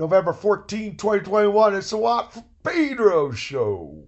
November 14, 2021. It's the Watt Pedro Show.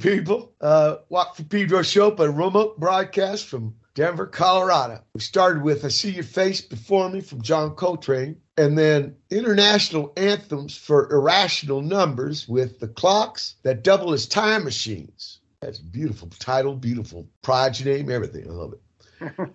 People. Uh, Watt from Pedro show, but a remote broadcast from Denver, Colorado. We started with I See Your Face Before Me from John Coltrane, and then international anthems for irrational numbers with the clocks that double as time machines. That's a beautiful title, beautiful project name, everything. I love it.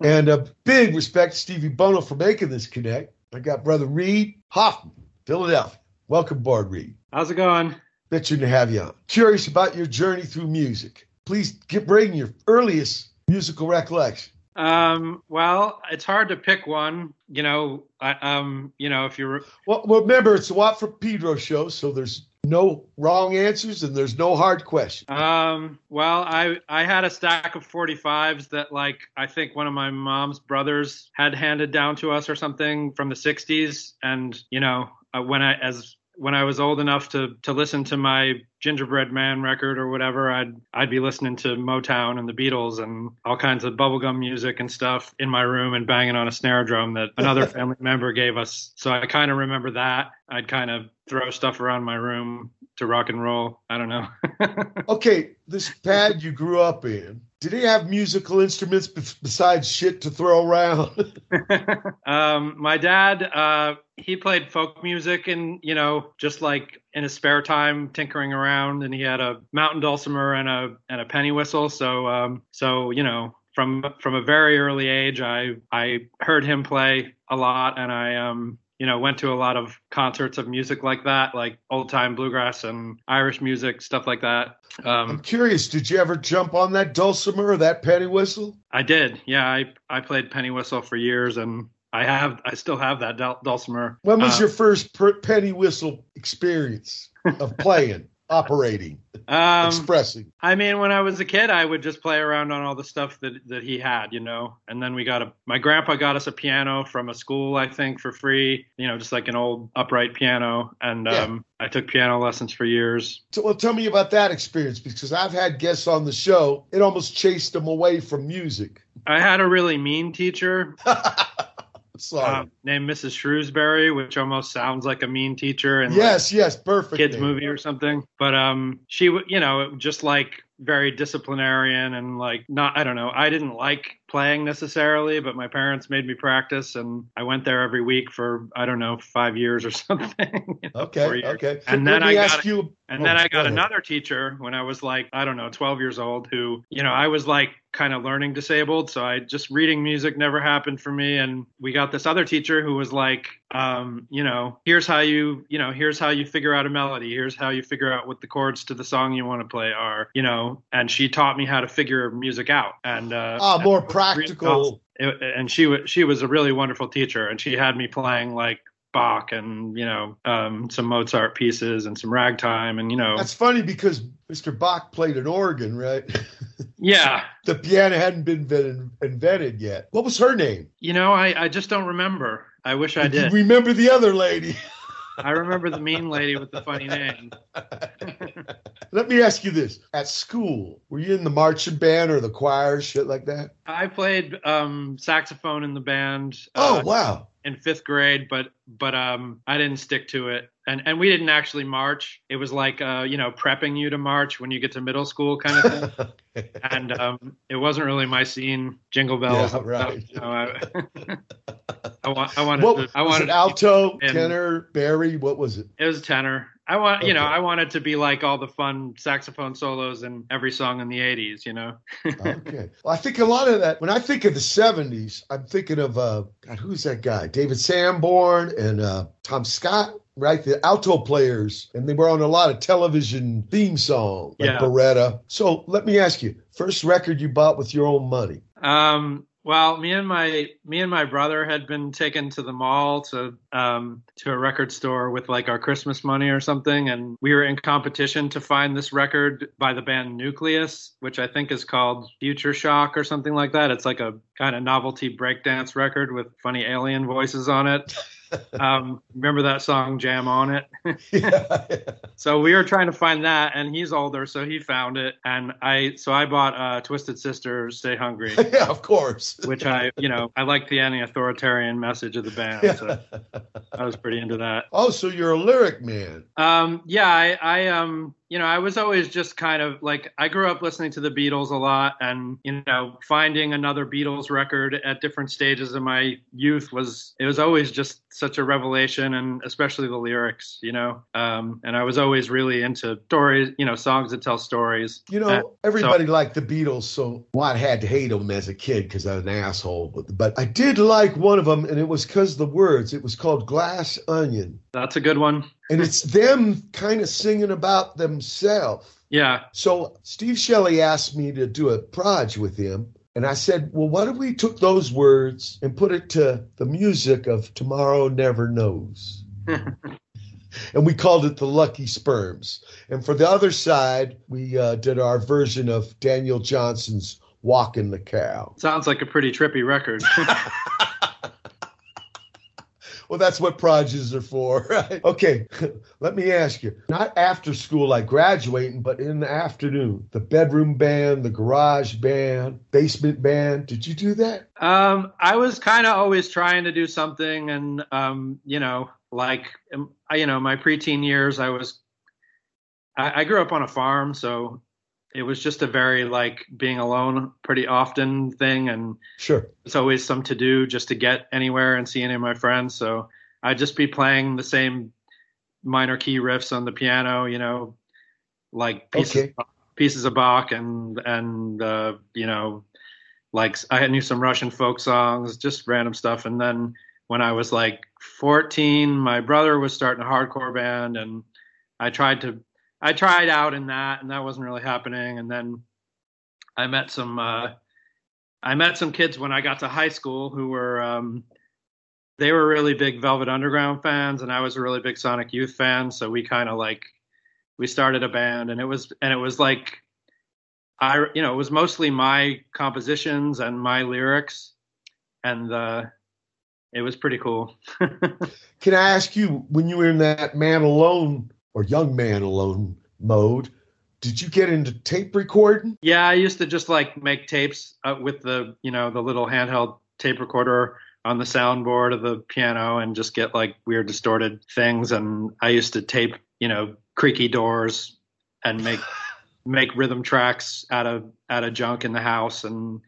and a big respect to Stevie Bono for making this connect. I got brother Reid Hoffman, Philadelphia. Welcome aboard, Reid. How's it going? Bitching to have you on. Curious about your journey through music. Please get bring your earliest musical recollection. Um, well, it's hard to pick one. You know, I, um, you know, if you're well, well, remember it's a Watt for Pedro show, so there's no wrong answers and there's no hard questions. Um, well, I I had a stack of 45s that like I think one of my mom's brothers had handed down to us or something from the 60s, and you know, uh, when I as when I was old enough to to listen to my Gingerbread Man record or whatever, I'd I'd be listening to Motown and the Beatles and all kinds of bubblegum music and stuff in my room and banging on a snare drum that another family member gave us. So I kind of remember that. I'd kind of throw stuff around my room to rock and roll. I don't know. okay, this pad you grew up in, did he have musical instruments besides shit to throw around? um, my dad, uh, he played folk music and, you know, just like in his spare time tinkering around and he had a mountain dulcimer and a, and a penny whistle. So, um, so, you know, from, from a very early age, I, I heard him play a lot and I, um, you know, went to a lot of concerts of music like that, like old time bluegrass and Irish music, stuff like that. Um, I'm curious, did you ever jump on that dulcimer or that penny whistle? I did. Yeah, I I played penny whistle for years, and I have I still have that dul- dulcimer. When was uh, your first per- penny whistle experience of playing? operating, um, expressing? I mean, when I was a kid, I would just play around on all the stuff that that he had, you know. And then we got a my grandpa got us a piano from a school, I think, for free, you know, just like an old upright piano. And yeah. um, I took piano lessons for years. So, well, tell me about that experience because I've had guests on the show. It almost chased them away from music. I had a really mean teacher. Sorry. Uh, named Mrs. Shrewsbury, which almost sounds like a mean teacher and yes, like yes, perfect kids name. movie or something. But um, she, you know, just like very disciplinarian and like not I don't know I didn't like playing necessarily but my parents made me practice and I went there every week for I don't know 5 years or something. You know, okay okay. And then I got you, and oh, then I got go another teacher when I was like I don't know 12 years old who you know I was like kind of learning disabled so I just reading music never happened for me and we got this other teacher who was like um, you know here's how you you know here's how you figure out a melody. Here's how you figure out what the chords to the song you want to play are you know and she taught me how to figure music out. And uh, ah, more practical. and she was she was a really wonderful teacher, and she had me playing like Bach and you know um, some Mozart pieces and some ragtime and you know that's funny because Mr. Bach played an organ, right? Yeah, the piano hadn't been invented yet. What was her name? You know, I I just don't remember. I wish I did. remember the other lady? I remember the mean lady with the funny name. Let me ask you this: At school, were you in the marching band or the choir, shit like that? I played um, saxophone in the band. Oh uh, wow! In fifth grade, but but um, I didn't stick to it and and we didn't actually march. It was like uh, you know prepping you to march when you get to middle school kind of thing. and um, it wasn't really my scene. Jingle bells. Yeah, right. You know, I, I, I, wanted. What, to, I wanted alto, tenor, bari. What was it? It was tenor. I want, you know, I wanted to be like all the fun saxophone solos in every song in the '80s, you know. okay. Well, I think a lot of that. When I think of the '70s, I'm thinking of uh, God, who's that guy? David Sanborn and uh, Tom Scott right? The alto players, and they were on a lot of television theme songs, like yeah. Baretta. So let me ask you: first record you bought with your own money? Um, well, me and my me and my brother had been taken to the mall to um, to a record store with like our Christmas money or something, and we were in competition to find this record by the band Newcleus, which I think is called Future Shock or something like that. It's like a kind of novelty breakdance record with funny alien voices on it. um, remember that song "Jam on It"? yeah, yeah. So we were trying to find that, and he's older, so he found it, and I so I bought uh, "Twisted Sister, Stay Hungry." yeah, of course. which I, you know, I like the anti-authoritarian message of the band, so I was pretty into that. Oh, so you're a lyric man? Um, yeah, I, I um you know, I was always just kind of like I grew up listening to the Beatles a lot, and you know, finding another Beatles record at different stages of my youth was it was always just such a revelation, and especially the lyrics, you know. Um, and I was always really into stories, you know, songs that tell stories. You know, Uh, everybody liked the Beatles, so well, I had to hate them as a kid because I was an asshole. But, but I did like one of them, and it was because the words. It was called Glass Onion, That's a good one. and it's them kind of singing about themselves. Yeah, So Steve Shelley asked me to do a proj with him. And I said, well, what if we took those words and put it to the music of Tomorrow Never Knows? and we called it the Lucky Sperms. And for the other side, we uh, did our version of Daniel Johnston's Walking the Cow. sounds like a pretty trippy record. Well, that's what projects are for, right? Okay, let me ask you. Not after school, like graduating, but in the afternoon. The bedroom band, the garage band, basement band. Did you do that? Um, I was kind of always trying to do something, and um, you know, like um, you know, my preteen years, I was, I, I grew up on a farm, so it was just a very like being alone pretty often thing, and Sure. it's always some to do just to get anywhere and see any of my friends. So I'd just be playing the same minor key riffs on the piano, you know, like pieces Okay. pieces of Bach and and uh, you know, like I knew some Russian folk songs, just random stuff. And then when I was like 14, my brother was starting a hardcore band, and I tried to I tried out in that, and that wasn't really happening. And then I met some uh, I met some kids when I got to high school who were um, they were really big Velvet Underground fans, and I was a really big Sonic Youth fan. So we kind of like we started a band, and it was and it was like I you know it was mostly my compositions and my lyrics, and uh, it was pretty cool. Can I ask you, when you were in that man alone or young man alone mode, did you get into tape recording? Yeah, I used to just like make tapes uh, with the you know the little handheld tape recorder on the soundboard of the piano and just get like weird distorted things. And I used to tape you know creaky doors and make make rhythm tracks out of out of junk in the house and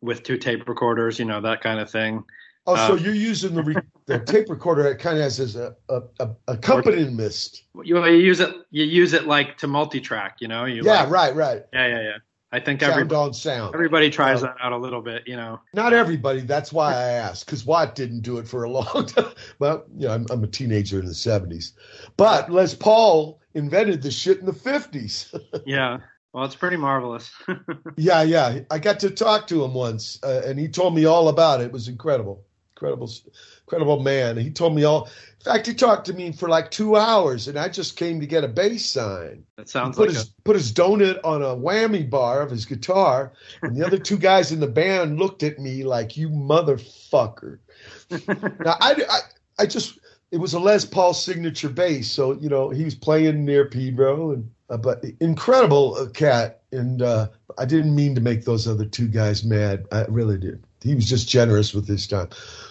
with two tape recorders, you know that kind of thing. Oh, so Uh, you're using the, re- the tape recorder it kind of has as a, a, a accompanist. You, you use it you use it like to multi-track, you know. You Yeah, like- right, right. yeah, yeah, yeah. I think Sound every, on sound. everybody tries Uh, that out a little bit, you know. Not everybody. That's why I asked, because Watt didn't do it for a long time. Well, you know, I'm, I'm a teenager in the 70s. But Les Paul invented the shit in the 50s. Yeah. Well, it's pretty marvelous. yeah, yeah. I got to talk to him once, uh, and he told me all about it. It was incredible. Incredible, incredible man. He told me all. In fact, he talked to me for like two hours, and I just came to get a bass sign. That He sounds put like his a, put his donut on a whammy bar of his guitar, and the other two guys in the band looked at me like, "You motherfucker." now I, I, I just it was a Les Paul signature bass, so you know he was playing near Pedro, and uh, but incredible uh, cat, and uh, I didn't mean to make those other two guys mad. I really did. He was just generous with his time.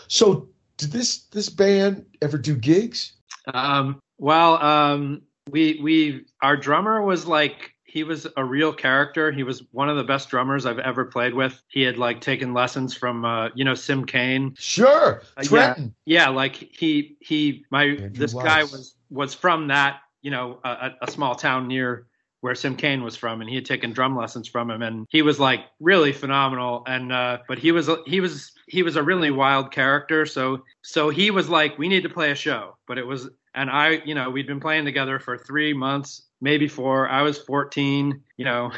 So did this this band ever do gigs? um, well, um, we we our drummer was like he was a real character. He was one of the best drummers I've ever played with. He had like taken lessons from uh, you know Sim Cain. Sure, Uh, yeah. Yeah, like he he my Andrew this guy was was from that you know a a small town near where Sim Cain was from, and he had taken drum lessons from him, and he was like really phenomenal. And uh, but he was he was he was a really wild character. So so he was like, we need to play a show, but it was and I you know we'd been playing together for three months, maybe four. I was 14, you know,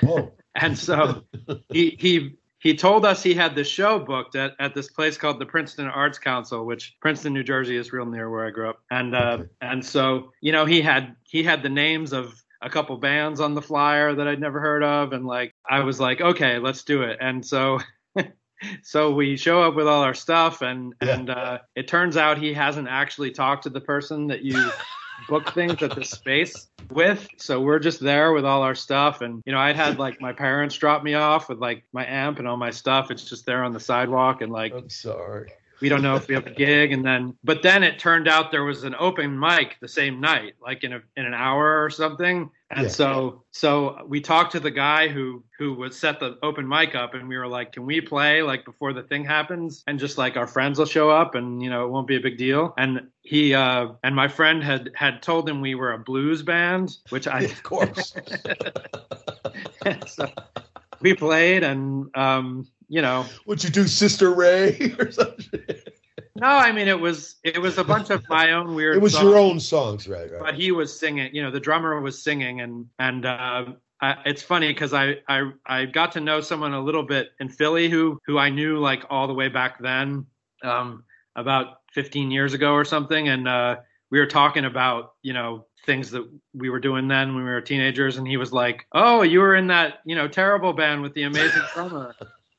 and so he he he told us he had the show booked at, at this place called the Princeton Arts Council, which Princeton, New Jersey is real near where I grew up. And uh, and so you know he had he had the names of a couple bands on the flyer that I'd never heard of, and like I was like, okay, let's do it. And so. So we show up with all our stuff, and Yeah. and uh, it turns out he hasn't actually talked to the person that you book things at the space with. So we're just there with all our stuff. And, you know, I'd had like my parents drop me off with like my amp and all my stuff. It's just there on the sidewalk. And like, I'm sorry. We don't know if we have a gig. And then, but then it turned out there was an open mic the same night, like in a in an hour or something. And Yeah. so so we talked to the guy who who would set the open mic up, and we were like, can we play like before the thing happens, and just like our friends will show up, and you know it won't be a big deal. And he uh and my friend had had told him we were a blues band, which I of course. so we played and um you know Would you do Sister Ray or something? no i mean it was it was a bunch of my own weird It was songs, your own songs, right? right. but he was singing you know the drummer was singing and and uh I, it's funny because I, I I got to know someone a little bit in Philly who who I knew like all the way back then, um, about 15 years ago or something, and uh, we were talking about you know things that we were doing then when we were teenagers, and he was like, "Oh, you were in that you know terrible band with the amazing drummer,"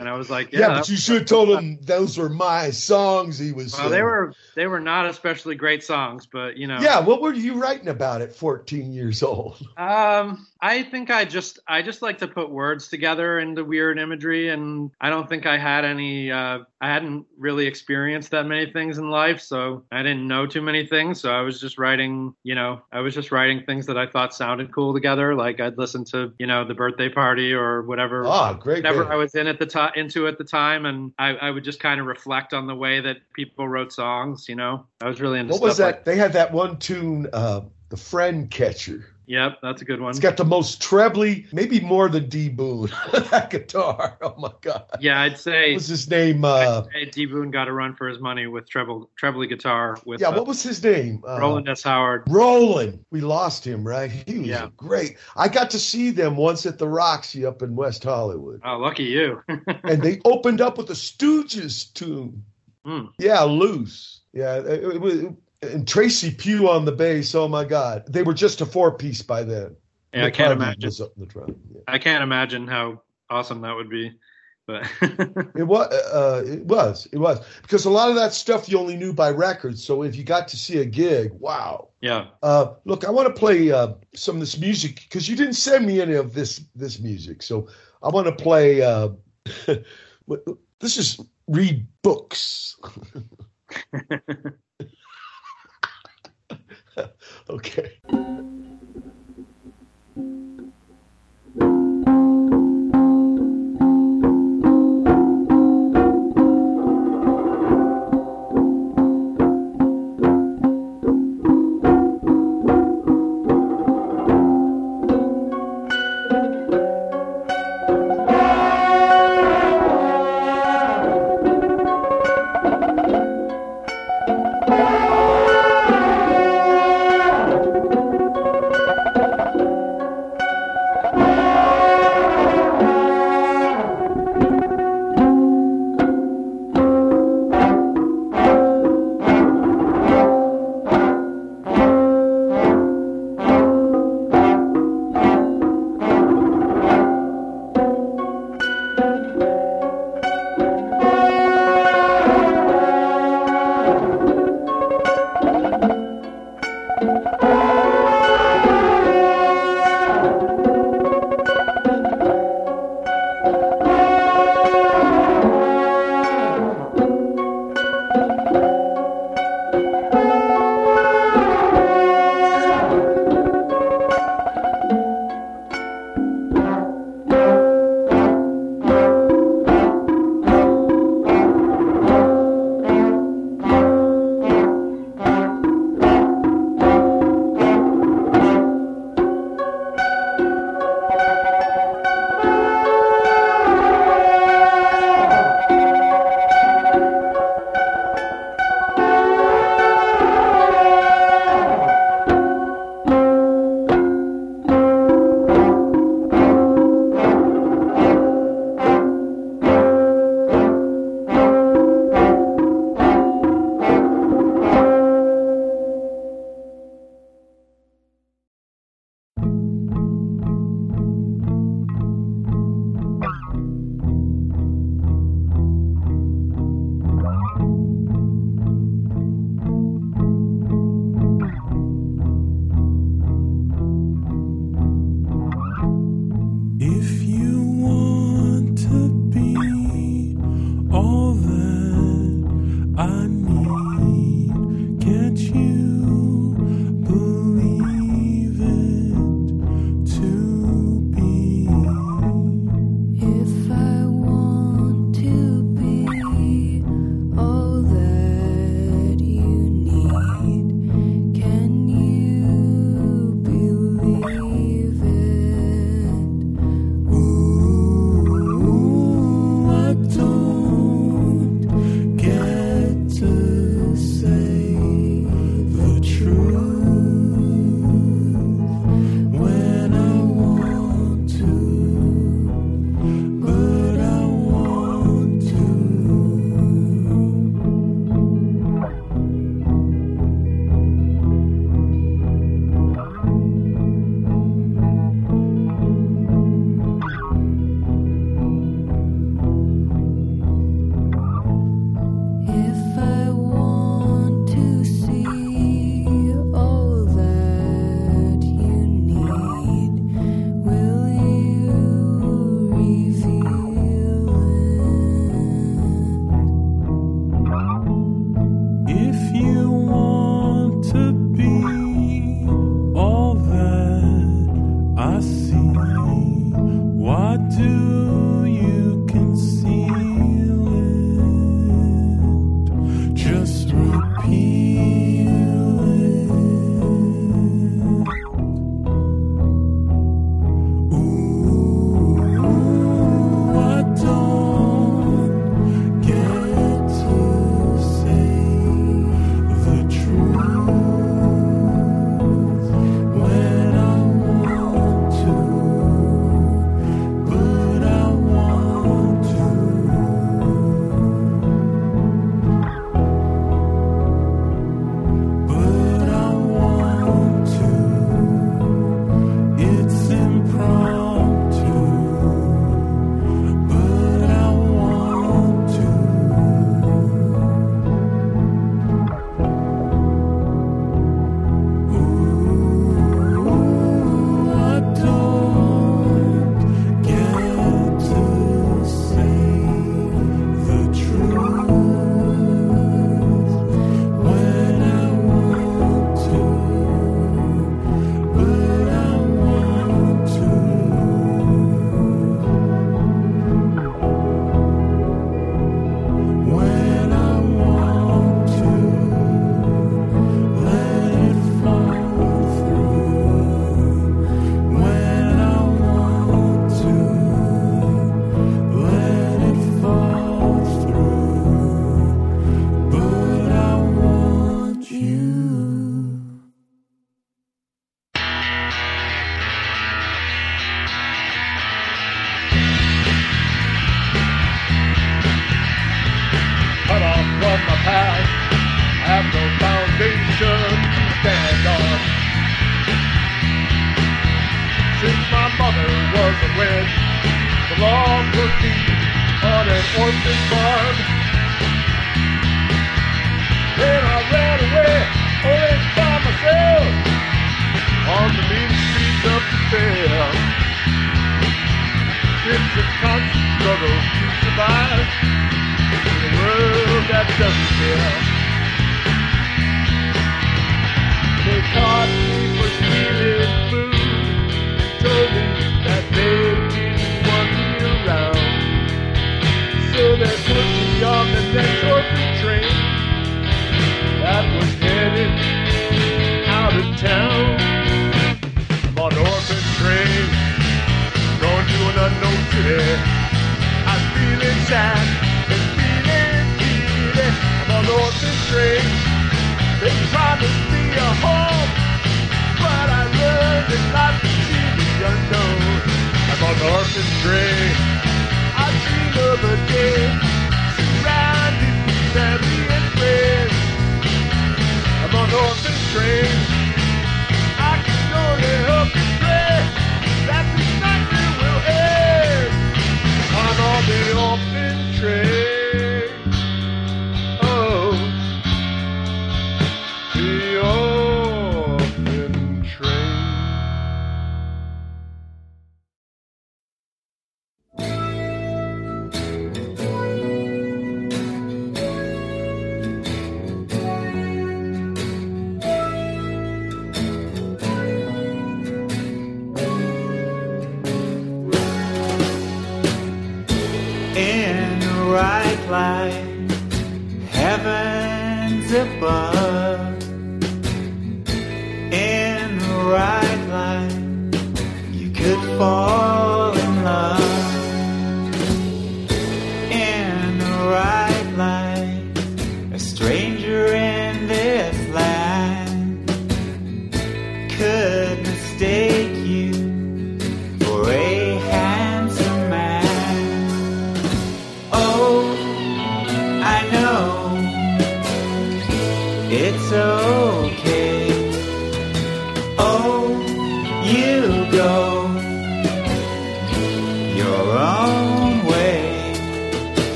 and I was like, yeah, "Yeah." but you should have told him those were my songs. He was. well, they were they were not especially great songs, but you know. Yeah, what were you writing about at 14 years old? Um, I think I just I just like to put words together into weird imagery, and I don't think I had any. Uh, I hadn't really experienced that many things in life, so I didn't know too many things. So I was just writing, you know, I was just writing things that I thought sounded cool together. Like I'd listen to, you know, the birthday party or whatever. Ah, great. Whatever band. I was in at the time, into at the time, and I, I would just kind of reflect on the way that people wrote songs. You know, I was really into What was that? like- they had that one tune, uh, "The Friend Catcher." Yep, that's a good one. It's got the most trebly, maybe more than D Boon. that guitar. Oh my god. Yeah, I'd say What was his name? Uh, D Boon got a run for his money with treble trebly guitar with yeah, uh, what was his name? Uh, Roland S. Howard. Roland. We lost him, right? He was Yeah. great. I got to see them once at the Roxy up in West Hollywood, Oh, lucky you. and they opened up with a Stooges tune. Hmm. Yeah, loose. Yeah, it, it was. And Tracy Pew on the bass. Oh my God, they were just a four piece by then. yeah, I can't imagine. Up the drum. Yeah. I can't imagine how awesome that would be. But It was. Uh, it was. It was because a lot of that stuff you only knew by records. So if you got to see a gig, wow. yeah, Uh, look, I want to play uh, some of this music because you didn't send me any of this this music. So I want to play. Uh, this is Reid Books. okay.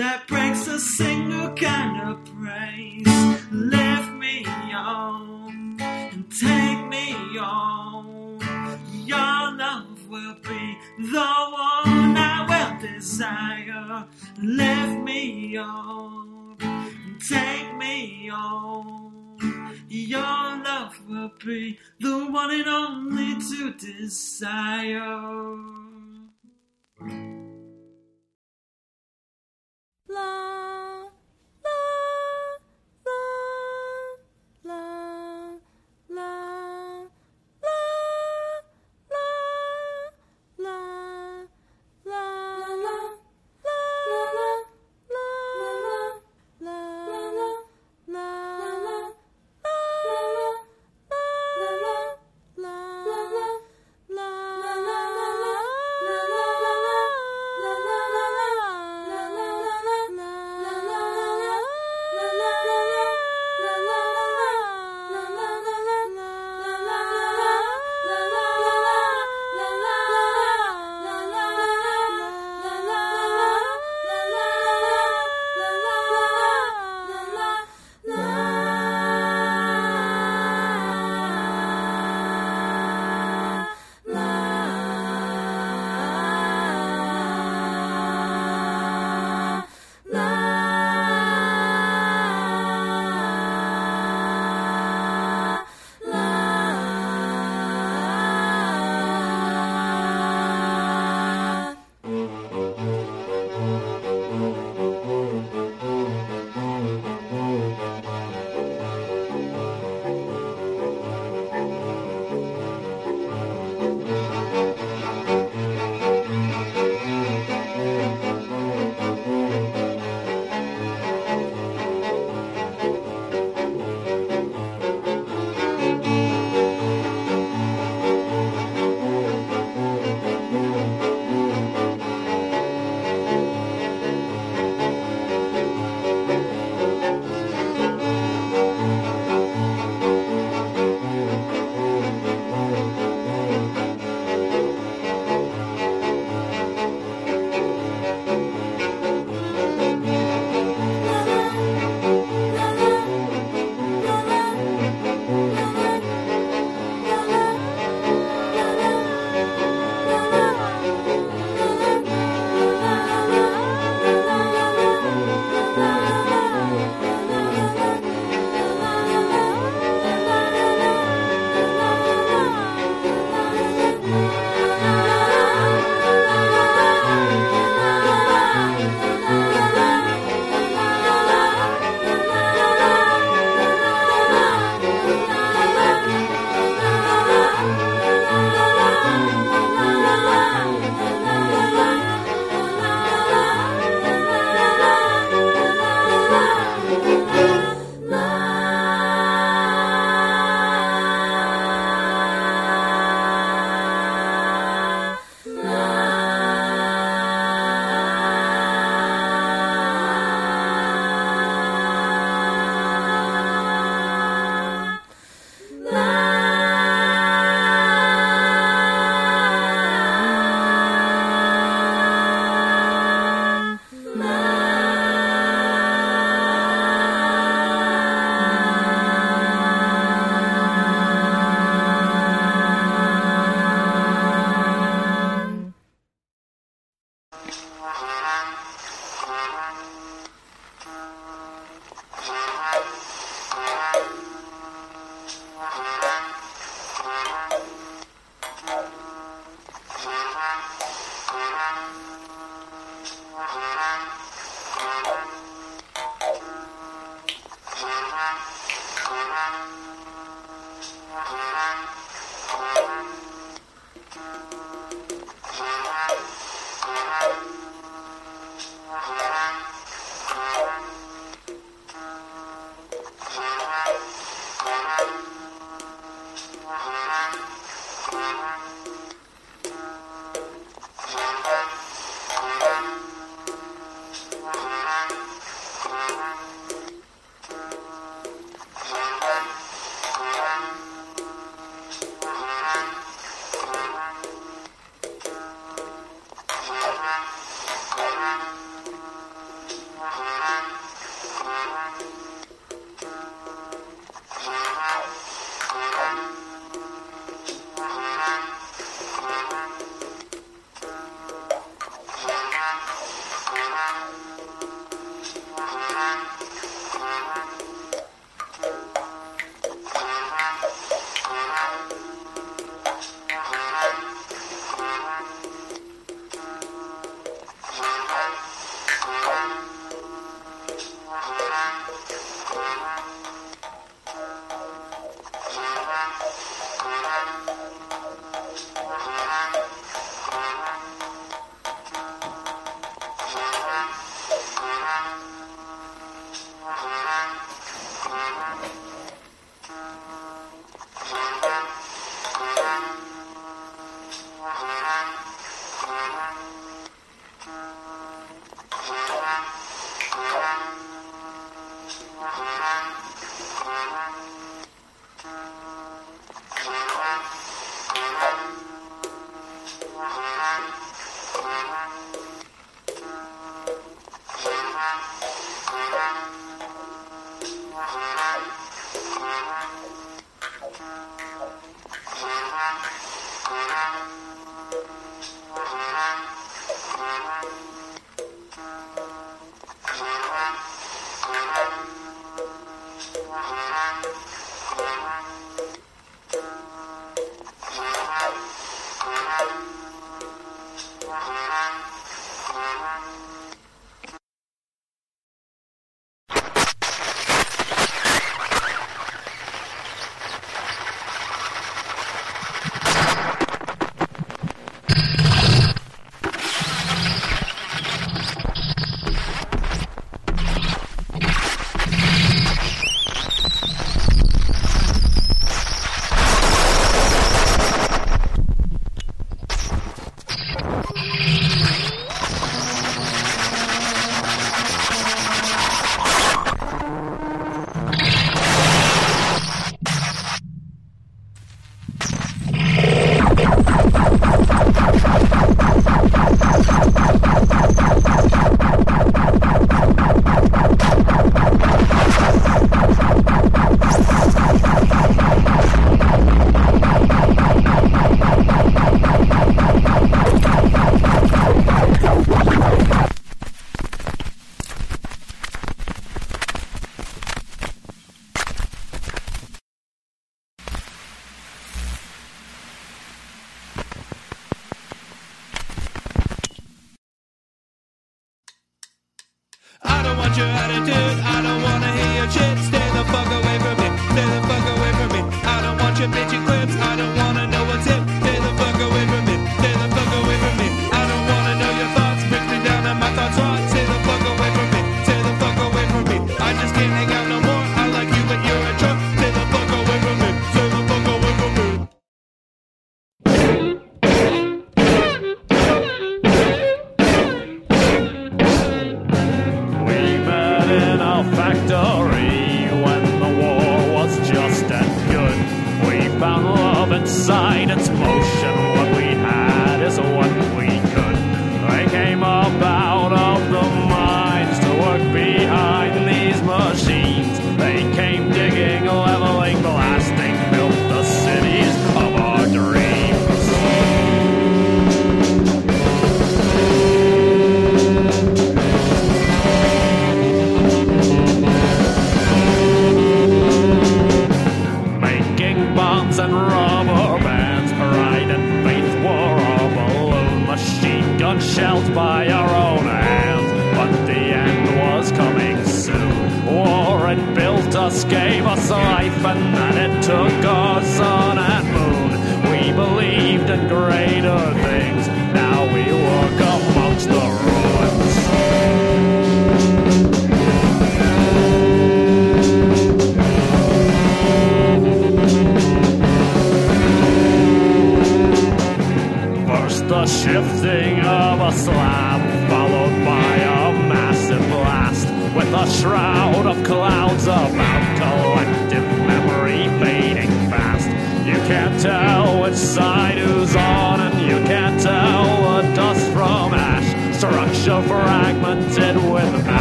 that breaks a single kind of praise. Lift me on and take me on. Your love will be the one I will desire. Lift me on and take me on. Your love will be the one and only to desire love.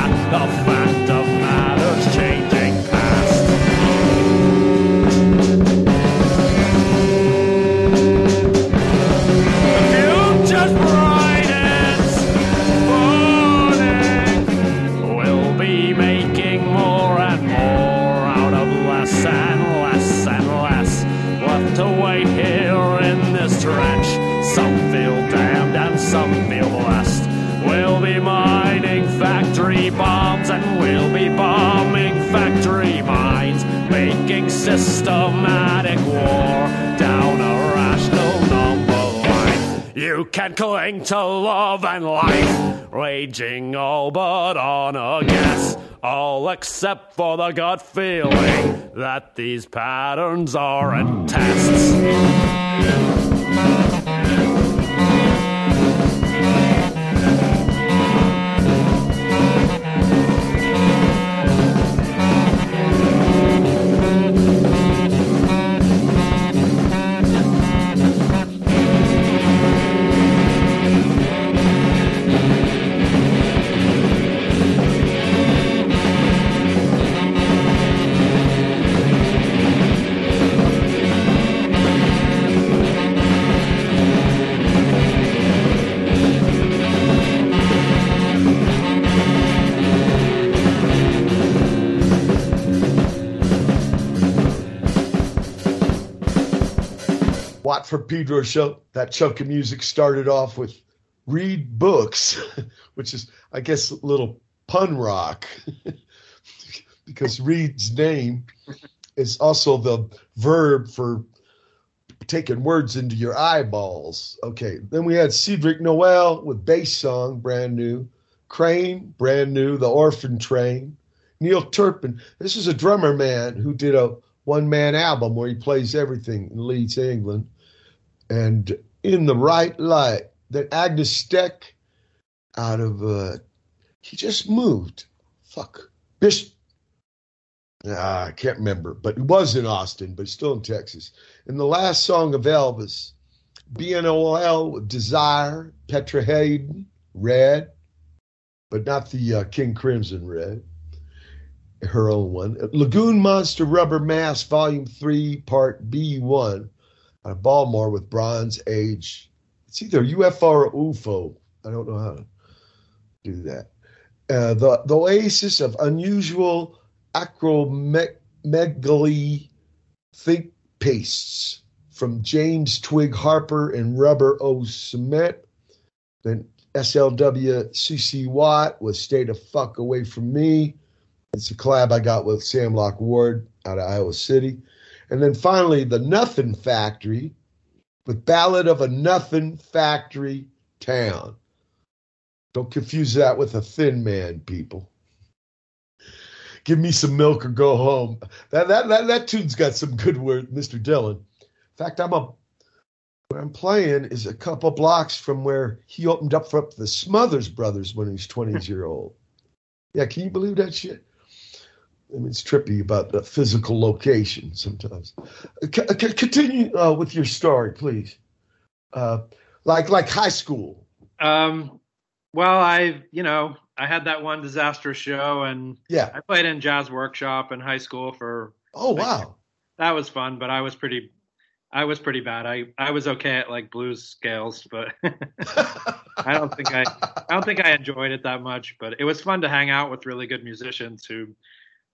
With to love and life, raging all but on a guess. All except for the gut feeling that these patterns aren't tests. For Pedro show. That chunk of music started off with Reid Books, which is, I guess, a little pun rock, because Reid's name is also the verb for taking words into your eyeballs. Okay, then we had Cedric Noel with bass song, brand new. Crane, brand new. The Orphan Train. Neil Turpin. This is a drummer man who did a one man album where he plays everything in Leeds, England. And in the right light, that Agnes Steck out of uh he just moved. Fuck. Bish ah, I can't remember, but he was in Austin, but still in Texas. And the last song of Elvis, BNOL Desire, Petra Haden, Red, but not the uh, King Crimson Red her own one. Lagoon Monster Rubber Mass, Volume 3, Part B1, out of Baltimore with Bronze Age. It's either UFO or UFO. I don't know how to do that. Uh, the, the Oasis of Unusual Acromegaly Think Pastes from James Twig Harper and Rubber O Cement. Then SLW CC Watt with Stay the Fuck Away From Me. It's a collab I got with Sam Locke Ward out of Iowa City. And then finally, The Nothing Factory with Ballad of a Nothing Factory Town. Don't confuse that with a thin man, people. Give me some milk or go home. That that that, that tune's got some good word, Mr. Dylan. In fact, I'm a where I'm playing is a couple blocks from where he opened up for the Smothers Brothers when he was 20 year old. Yeah, can you believe that shit? I mean, it's trippy about the physical location sometimes. C- c- continue uh, with your story, please. Uh, like like high school. Um, well, I, you know, I had that one disastrous show, and Yeah. I played in jazz workshop in high school for. Oh wow. That was fun, but I was pretty, I was pretty bad. I, I was okay at like blues scales, but I don't think I, I don't think I enjoyed it that much. But it was fun to hang out with really good musicians who,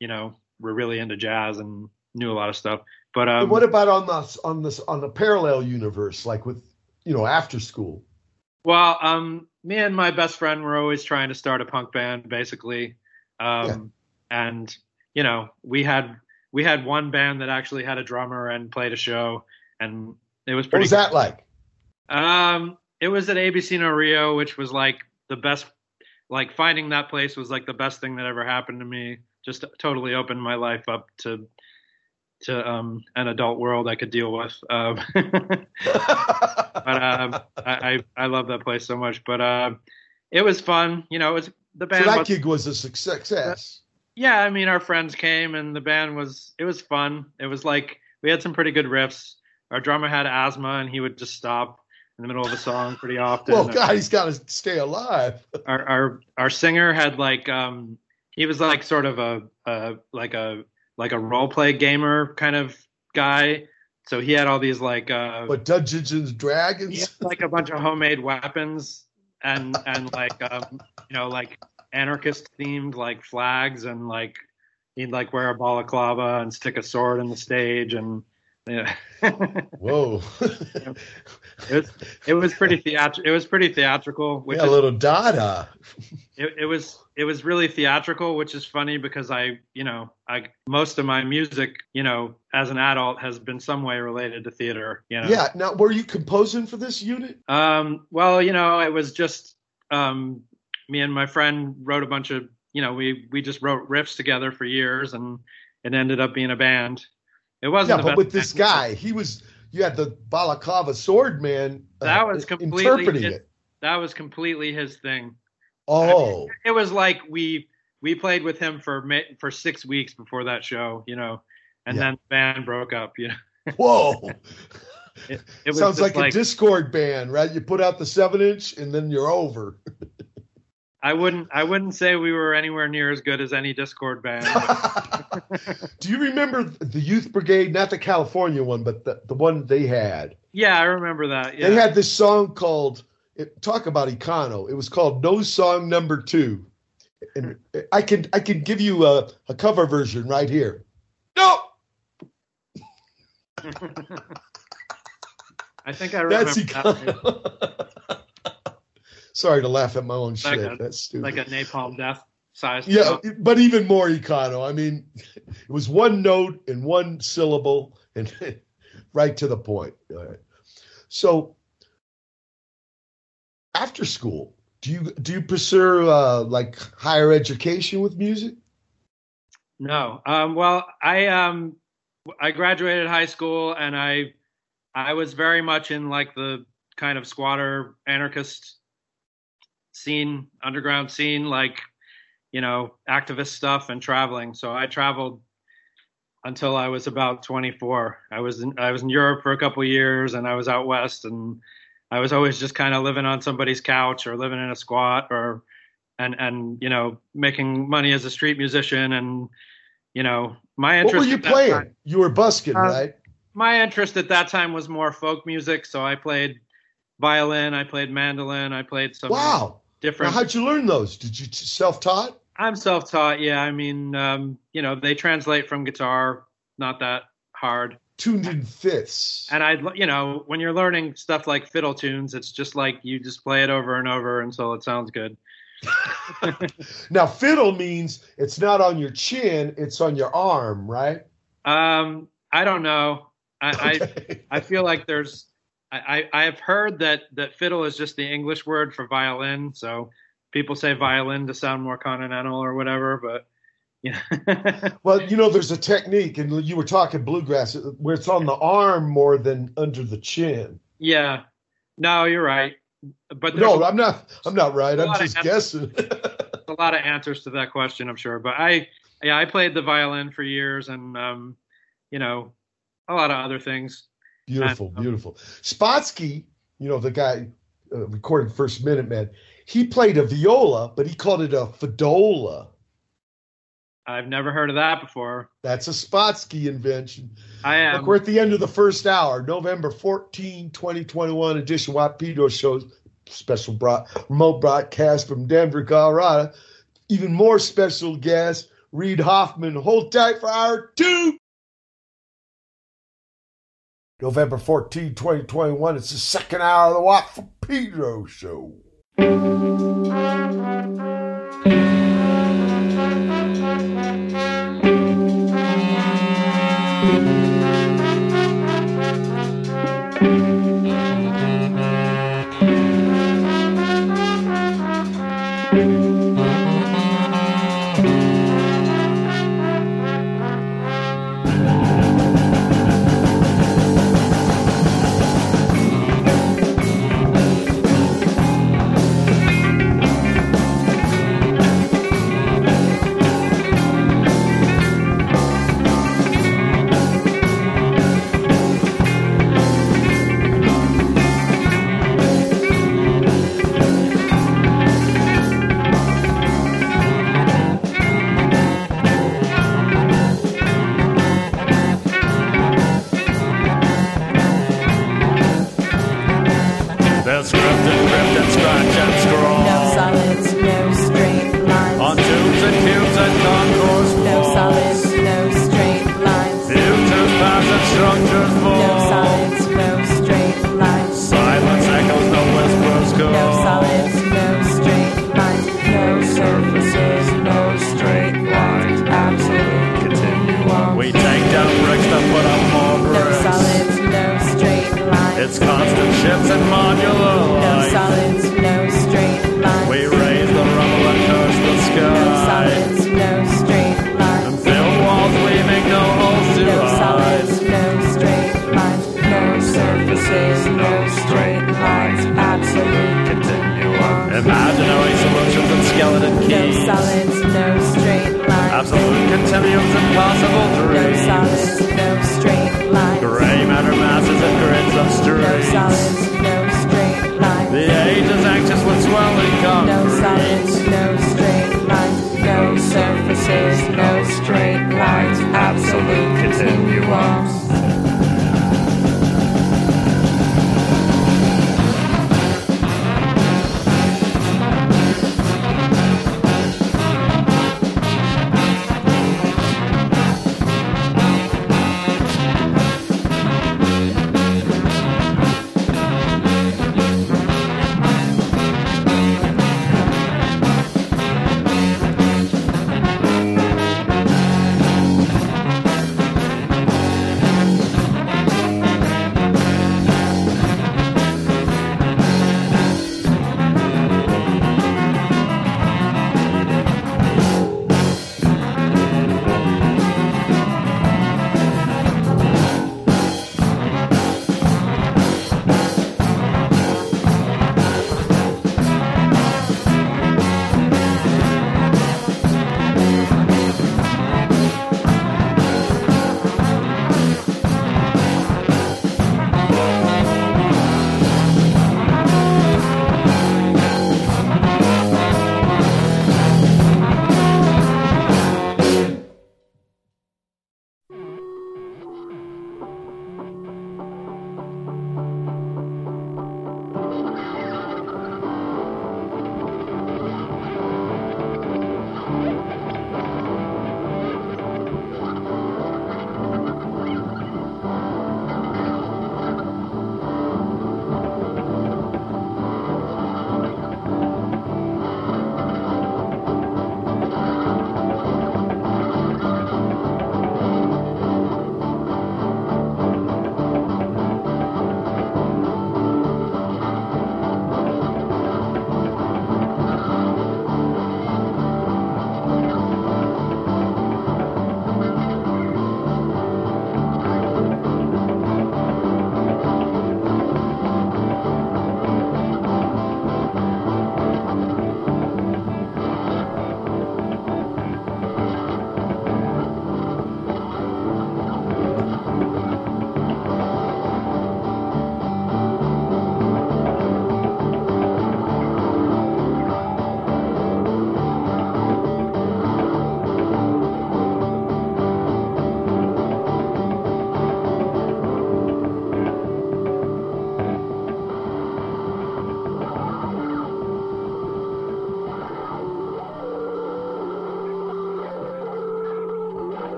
you know, were really into jazz and knew a lot of stuff. But um, what about on the on this on the parallel universe, like with you know after school? Well, um, me and my best friend were always trying to start a punk band, basically. Um, and you know, we had we had one band that actually had a drummer and played a show, and it was pretty. What was that like? Um, it was at ABC No Rio, which was like the best. Like finding that place was like the best thing that ever happened to me. Just totally opened my life up to to um, an adult world I could deal with. Um, but um, I, I love that place so much. But uh, it was fun. You know, it was the So band. that was, gig was a success. yeah, I mean, our friends came and the band was it was fun. It was like we had some pretty good riffs. Our drummer had asthma and he would just stop in the middle of a song pretty often. Well, God, he's got to stay alive. Our our our singer had like um he was like sort of a, a like a like a role play gamer kind of guy. So he had all these like uh But Dungeons and Dragons. had, like a bunch of homemade weapons and and like um you know like anarchist themed like flags and like he'd like wear a balaclava and stick a sword in the stage and yeah. Whoa. It was it was pretty theatr- It was pretty theatrical, which yeah, a little Dada. it, it was it was really theatrical, which is funny because I you know I most of my music you know as an adult has been some way related to theater. You know. Yeah. Now, were you composing for this unit? Um, well, you know, it was just um, me and my friend wrote a bunch of, you know, we we just wrote riffs together for years, and it ended up being a band. It wasn't. Yeah, but with this guy, he was. You had the balaclava sword man. uh, That was completely interpreting it. that was completely his thing. Oh, It was like we we played with him for for six weeks before that show, you know, and Yeah. then the band broke up. You know, whoa! it, it was Sounds just like, a Dischord band, right? You put out the seven inch, and then you're over. I wouldn't I wouldn't say we were anywhere near as good as any Dischord band. Do you remember the Youth Brigade? Not the California one, but the, the one they had. yeah, I remember that. Yeah. They had this song called it, "Talk About Econo." It was called "No Song Number Two. and I can I can give you a, a cover version right here. No, I think I remember that's that. Sorry to laugh at my own Like shit. a- that's stupid. like a napalm death size. Yeah, but even more econo. I mean, it was one note and one syllable and right to the point. All right. So after school, do you do you pursue uh, like higher education with music? No. Um, well, I um, I graduated high school and I I was very much in like the kind of squatter anarchist scene, underground scene, like you know, activist stuff and traveling. So I traveled until I was about 24. I was in, I was in Europe for a couple years and I was out west and I was always just kind of living on somebody's couch or living in a squat or and and you know making money as a street musician and you know my interest. What were you playing? time- You were busking, Uh, right? my interest at that time was more folk music so I played violin I played mandolin I played some Wow. Now, different how'd you learn those? Did you self taught? I'm self-taught yeah I mean um, you know they translate from guitar not that hard Tuned in fifths. and I, you know, when you're learning stuff like fiddle tunes, it's just like you just play it over and over until it sounds good. Now, fiddle means it's not on your chin; it's on your arm, right? Um, I don't know. I, Okay. I, I feel like there's, I, I, I've heard that that fiddle is just the English word for violin. So people say violin to sound more continental or whatever, but yeah. Well, you know, there's a technique, and you were talking bluegrass, where it's on the arm more than under the chin. yeah. No, you're right. But No, I'm not. I'm not right. I'm just guessing. a lot of answers to that question, I'm sure. But I, yeah, I played the violin for years, and um, you know, a lot of other things. beautiful, Um, beautiful. Spotsky, you know, the guy uh, recorded First Minute Man. He played a viola, but he called it a fidola. I've never heard of that before. That's a Spotsky invention. I am. Look, we're at the end of the first hour, November 14, 2021 edition Watt Pedro Show special remote broadcast from Denver, Colorado. Even more special guest, Reid Hoffman. Hold tight for hour two. November 14, 2021. It's the second hour of the Pedro Show.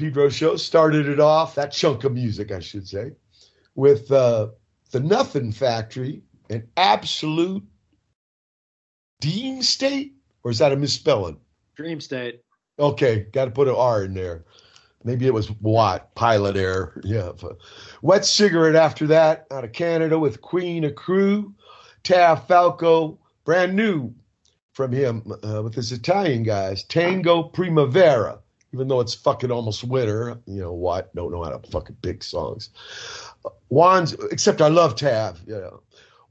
Pedro show started it off, that chunk of music, I should say, with uh, the Nothing Factory, an absolute Dean State, or is that a misspelling? Dream State. Okay, got to put an R in there. Maybe it was Watt, pilot error. Yeah. Wette Cigaret after that, out of Canada with Queen Accrue, Tav Falco, brand new from him uh, with his Italian guys, Tango Primavera. Even though it's fucking almost winter, you know what? Don't know how to fucking pick songs. Wanz, except I love Tav. You know,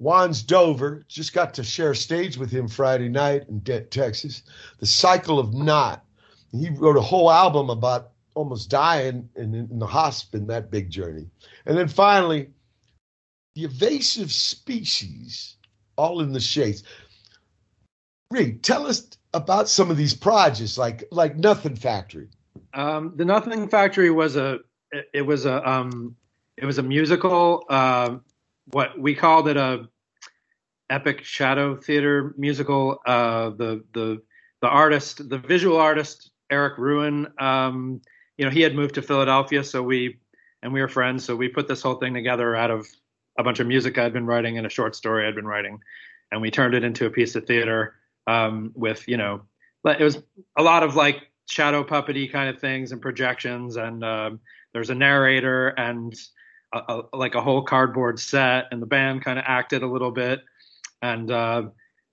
Wanz Dover just got to share stage with him Friday night in De- Texas. The Cycle of Not. He wrote a whole album about almost dying in, in the hospital, that big journey. And then finally, the Invasive Species, all in the shades. Reid, tell us about some of these projects, like like Nothing Factory. Um, the Nothing Factory was a it, was a um, it was a musical. Uh, what we called it a epic shadow theater musical. Uh, the the the artist, the visual artist Erik Ruin, um, you know, he had moved to Philadelphia, so we and we were friends, so we put this whole thing together out of a bunch of music I'd been writing and a short story I'd been writing, and we turned it into a piece of theater um, with you know, it was a lot of like shadow puppety kind of things and projections, and um, there's a narrator and a, a, like a whole cardboard set, and the band kind of acted a little bit, and uh,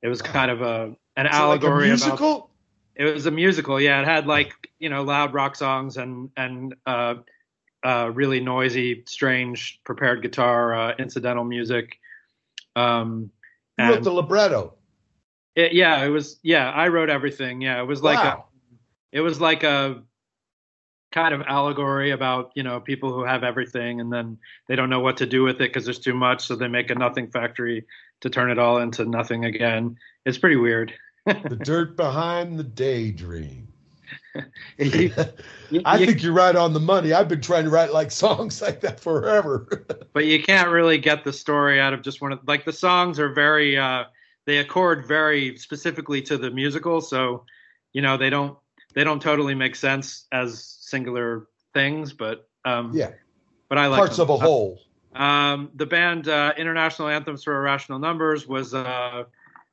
it was kind of a an it like a allegory musical? about. It was a musical, yeah. It had like you know loud rock songs and and uh, uh, really noisy, strange prepared guitar, uh, incidental music. Um, You wrote the libretto. It, yeah, it was. Yeah, I wrote everything. Yeah, it was like Wow. a, it was like a kind of allegory about you know people who have everything and then they don't know what to do with it because there's too much, so they make a nothing factory to turn it all into nothing again. It's pretty weird. the dirt behind the daydream. You- I you- think you're right on the money. I've been trying to write like songs like that forever. but you can't really get the story out of just one of like the songs are very uh they accord very specifically to the musical so you know they don't they don't totally make sense as singular things but um yeah, but i like parts them. of a whole. um the band uh international anthems for irrational numbers was uh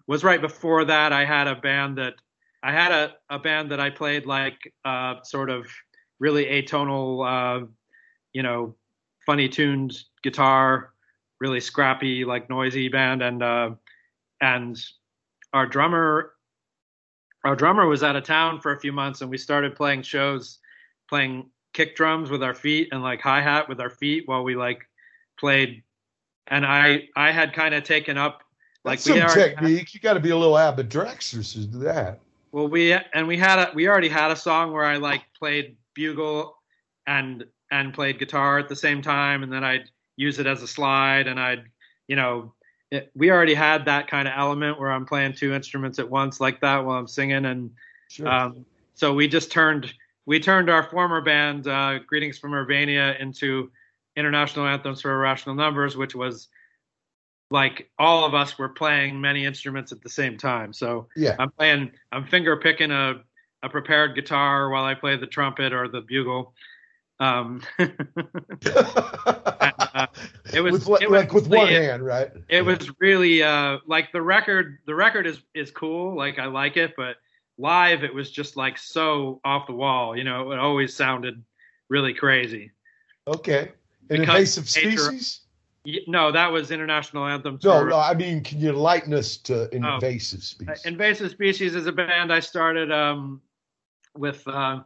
was right before that i had a band that i had a, a band that i played like uh sort of really atonal uh you know funny tuned guitar really scrappy like noisy band and uh and our drummer our drummer was out of town for a few months and we started playing shows playing kick drums with our feet and like hi-hat with our feet while we like played and i i had kind of taken up like That's some already technique. You got to be a little ambidextrous to do that. well, we and we had a we already had a song where I like played bugle and and played guitar at the same time, and then I'd use it as a slide, and I'd you know it, we already had that kind of element where I'm playing two instruments at once like that while I'm singing, and Sure. um, so we just turned we turned our former band uh, Greetings from Urbania into International Anthems for Irrational Numbers, which was like all of us were playing many instruments at the same time. So yeah, I'm playing, I'm finger picking a, a prepared guitar while I play the trumpet or the bugle. Um, uh, it was, with, what- it was like with one it- hand, right? It was really uh, like the record. The record is is cool. Like I like it, but live it was just like so off the wall. You know, it always sounded really crazy. Okay. An Because invasive nature- species? Y- No, that was international anthem. No, for- no. I mean, can you lighten us to Oh. invasive species? Uh, Invasive Species is a band I started um, with uh,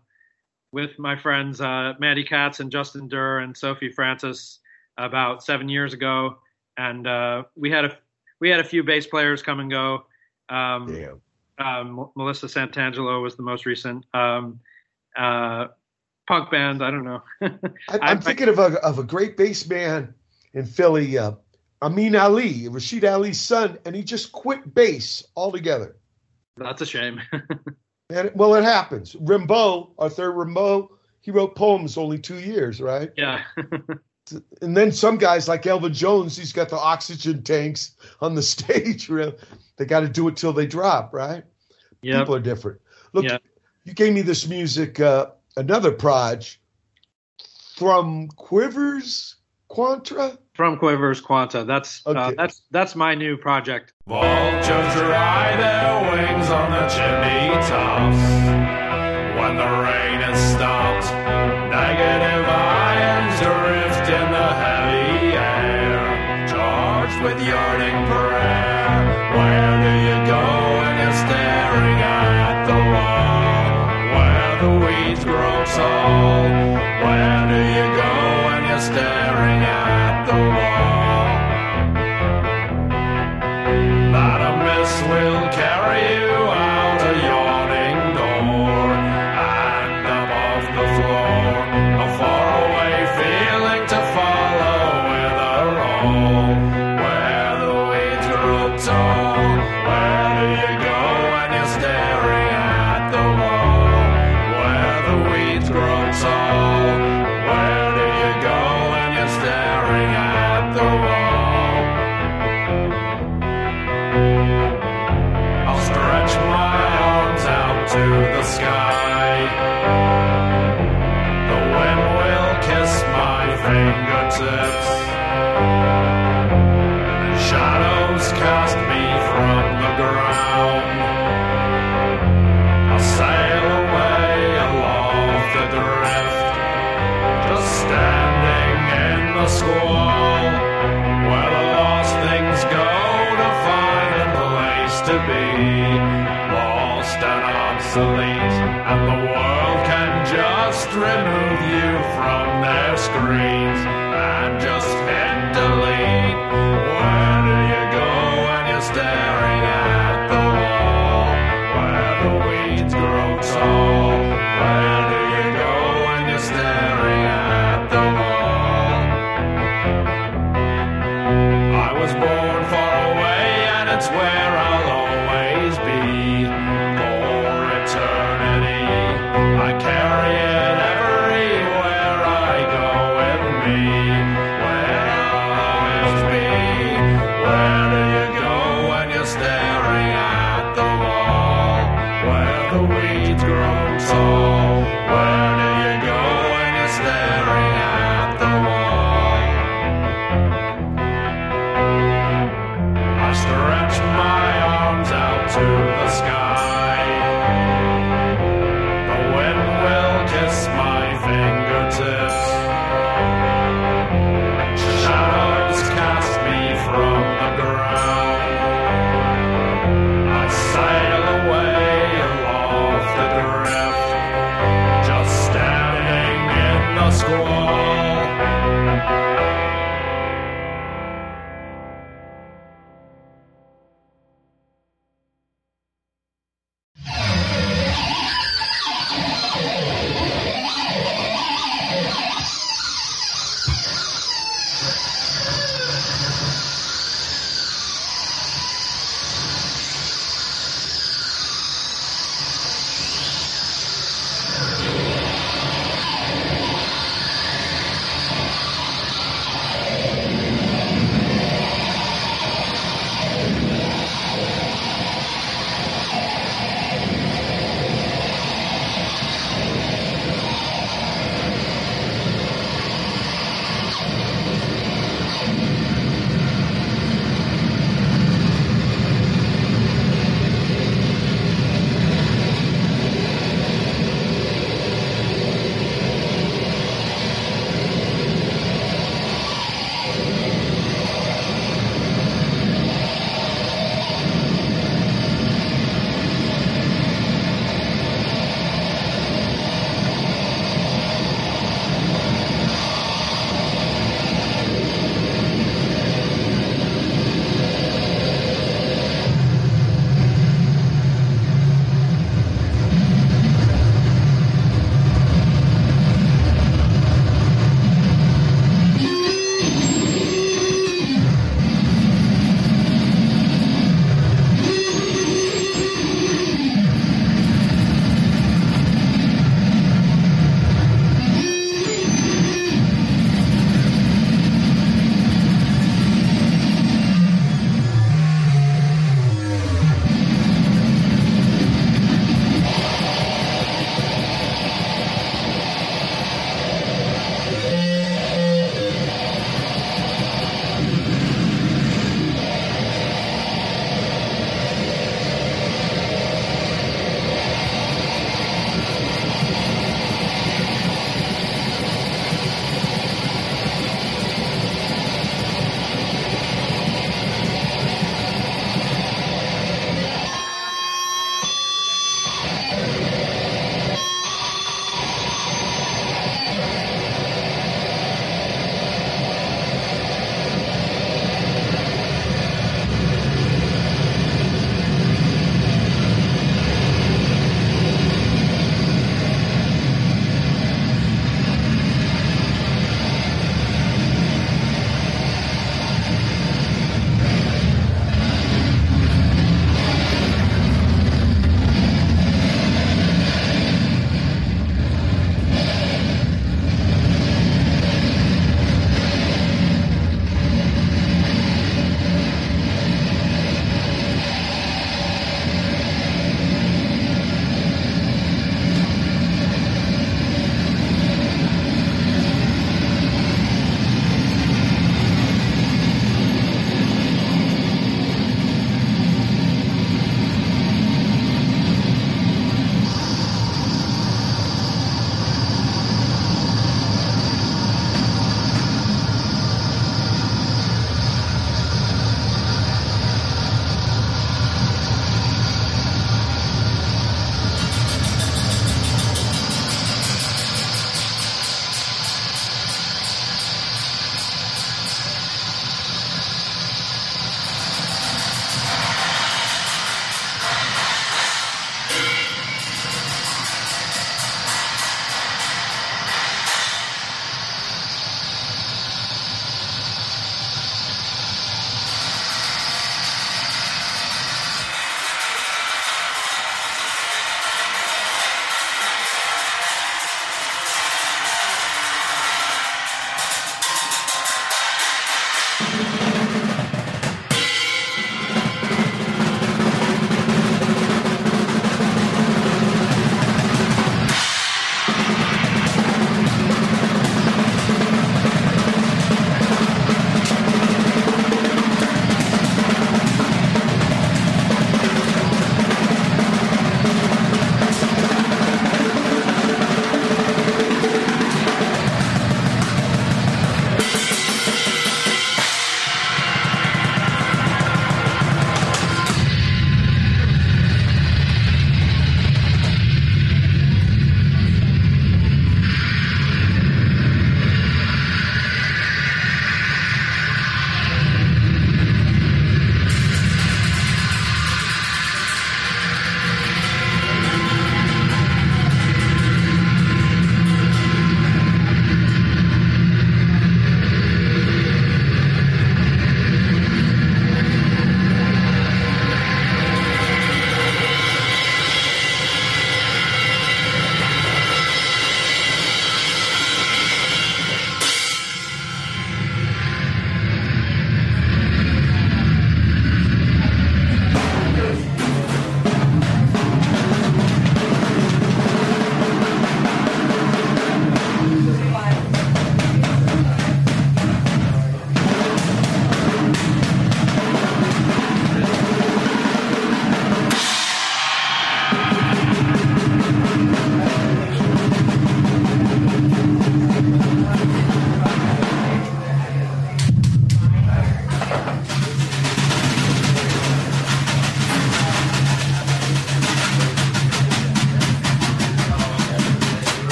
with my friends uh, Mandy Katz and Justin Durr and Sophie Francis about seven years ago, and uh, we had a we had a few bass players come and go. Um, Damn. um, Melissa Santangelo was the most recent um, uh, punk band. I don't know. I, I'm thinking of a of a great bass man in Philly, uh, Amin Ali, Rashied Ali's son, and he just quit bass altogether. That's a shame. And, well, it happens. Rimbaud, Arthur Rimbaud, he wrote poems only two years, right? Yeah. and then some guys like Elvin Jones, he's got the oxygen tanks on the stage. they got to do it till they drop, right? Yep. People are different. Look, yep. you gave me this music, uh, another proj from Quivers Quantra? Thrumquivers Quanta. That's uh, okay. uh, that's that's my new project. Vultures dry their wings on the chimney tops when the rain has stopped. Negative ions drift in the heavy air, charged with yearning prayer. Where do you go when you're staring at the wall? Where the weeds grow tall? Where do you go? staring at the wall.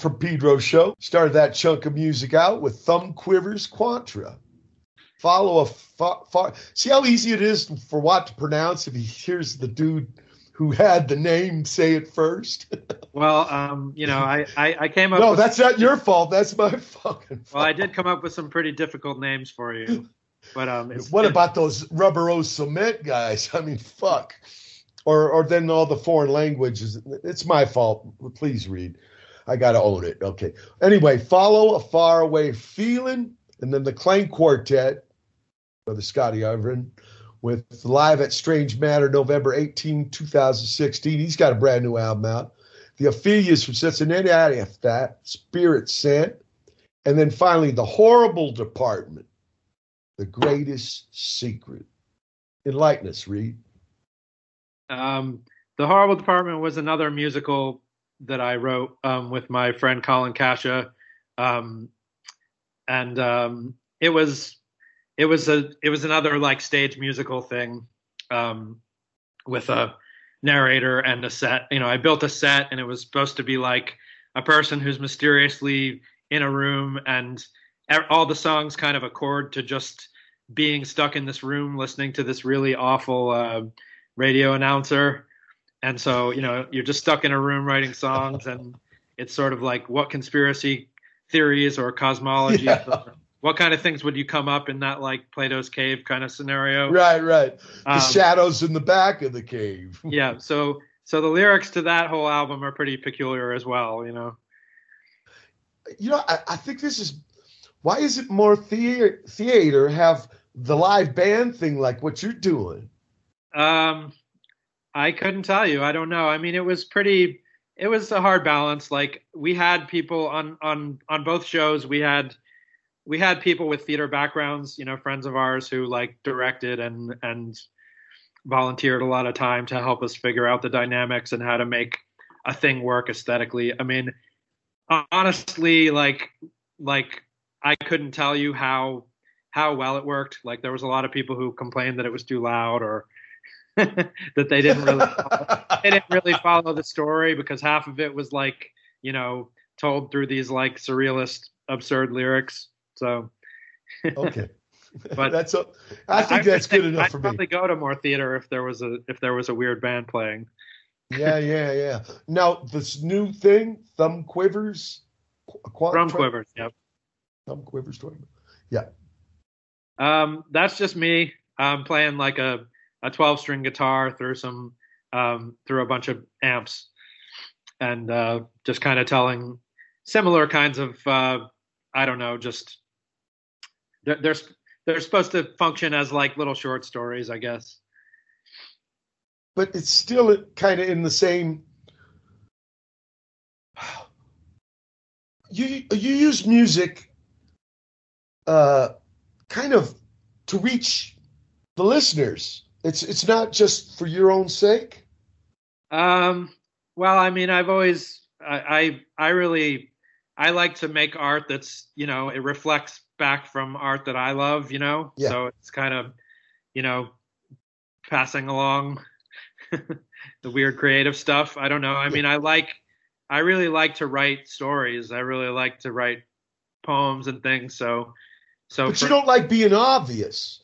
From Pedro show. Started that chunk of music out with Thumb Quivers Quantra. Follow a fa- fa- see how easy it is for Watt to pronounce if he hears the dude who had the name say it first. Well, um, you know, I, I, I came up. no, with, that's not your fault. That's my fucking. well, I did come up with some pretty difficult names for you, but um, it's, What about those rubber o cement guys? I mean, fuck. Or or then all the foreign languages. It's my fault. Please read. I gotta own it. Okay. Anyway, follow a faraway feeling, and then the Clang Quartet, Brother Scotty Irving, with live at Strange Matter, November 18, 2016. He's got a brand new album out. The Ophelias from Cincinnati, after that, Spirit Sent, and then finally the Horrible Department the greatest secret. Enlighten us, Reid. Um, the Horrible Department was another musical that I wrote um, with my friend Colin Kasha, um, and um, it was it was a it was another like stage musical thing um, with a narrator and a set. You know, I built a set, and it was supposed to be like a person who's mysteriously in a room, and all the songs kind of accord to just being stuck in this room listening to this really awful. Uh, radio announcer. And so, you know, you're just stuck in a room writing songs and it's sort of like what conspiracy theories or cosmology Yeah. or what kind of things would you come up in that like Plato's cave kind of scenario? Right, right. The Um, shadows in the back of the cave. Yeah, so so the lyrics to that whole album are pretty peculiar as well, you know. You know, I, I think this is why is it more theater, theater have the live band thing like what you're doing? Um, I couldn't tell you. I don't know. I mean, it was pretty. It was a hard balance. Like we had people on on on both shows. We had we had people with theater backgrounds. You know, friends of ours who like directed and and volunteered a lot of time to help us figure out the dynamics and how to make a thing work aesthetically. I mean, honestly, like like I couldn't tell you how how well it worked. Like there was a lot of people who complained that it was too loud or that they didn't really they didn't really follow the story because half of it was like you know told through these like surrealist absurd lyrics. So Okay. But that's a, I think that's good enough I'd for me. I probably go to more theater if there was a if there was a weird band playing. Yeah, yeah, yeah. Now this new thing, thumb quivers, qu- tw- quivers. Yep. thumb quivers. tw- Yeah. Um, that's just me. I'm playing like a a 12 string guitar through some um, through a bunch of amps, and uh, just kind of telling similar kinds of uh, I don't know, just they're, they're they're supposed to function as like little short stories, I guess. but it's still kind of in the same. You you use music, uh, kind of to reach the listeners. It's it's not just for your own sake. Um, well, I mean, I've always, I, I, I really, I like to make art that's you know it reflects back from art that I love. You know, Yeah. so it's kind of you know passing along the weird creative stuff. I don't know. I mean, I like I really like to write stories. I really like to write poems and things. So so But for- you don't like being obvious.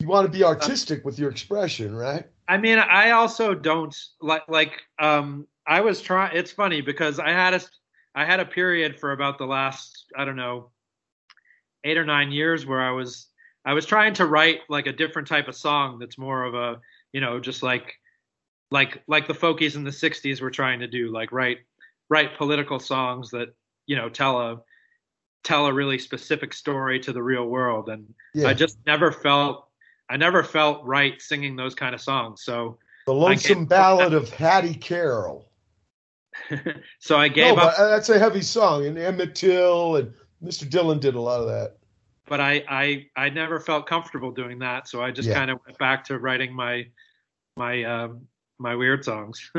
You want to be artistic with your expression, right? I mean, I also don't like like um I was trying it's funny because I had a I had a period for about the last I don't know 8 or 9 years where I was I was trying to write like a different type of song that's more of a, you know, just like like like the folkies in the 60s were trying to do, like write write political songs that, you know, tell a tell a really specific story to the real world and Yeah. I just never felt I never felt right singing those kind of songs. So The Lonesome Ballad of Hattie Carroll. so I gave but up, uh, that's a heavy song, and Emmett Till and Mr. Dylan did a lot of that. but I, I I never felt comfortable doing that. So I just Yeah. kind of went back to writing my my um, my weird songs.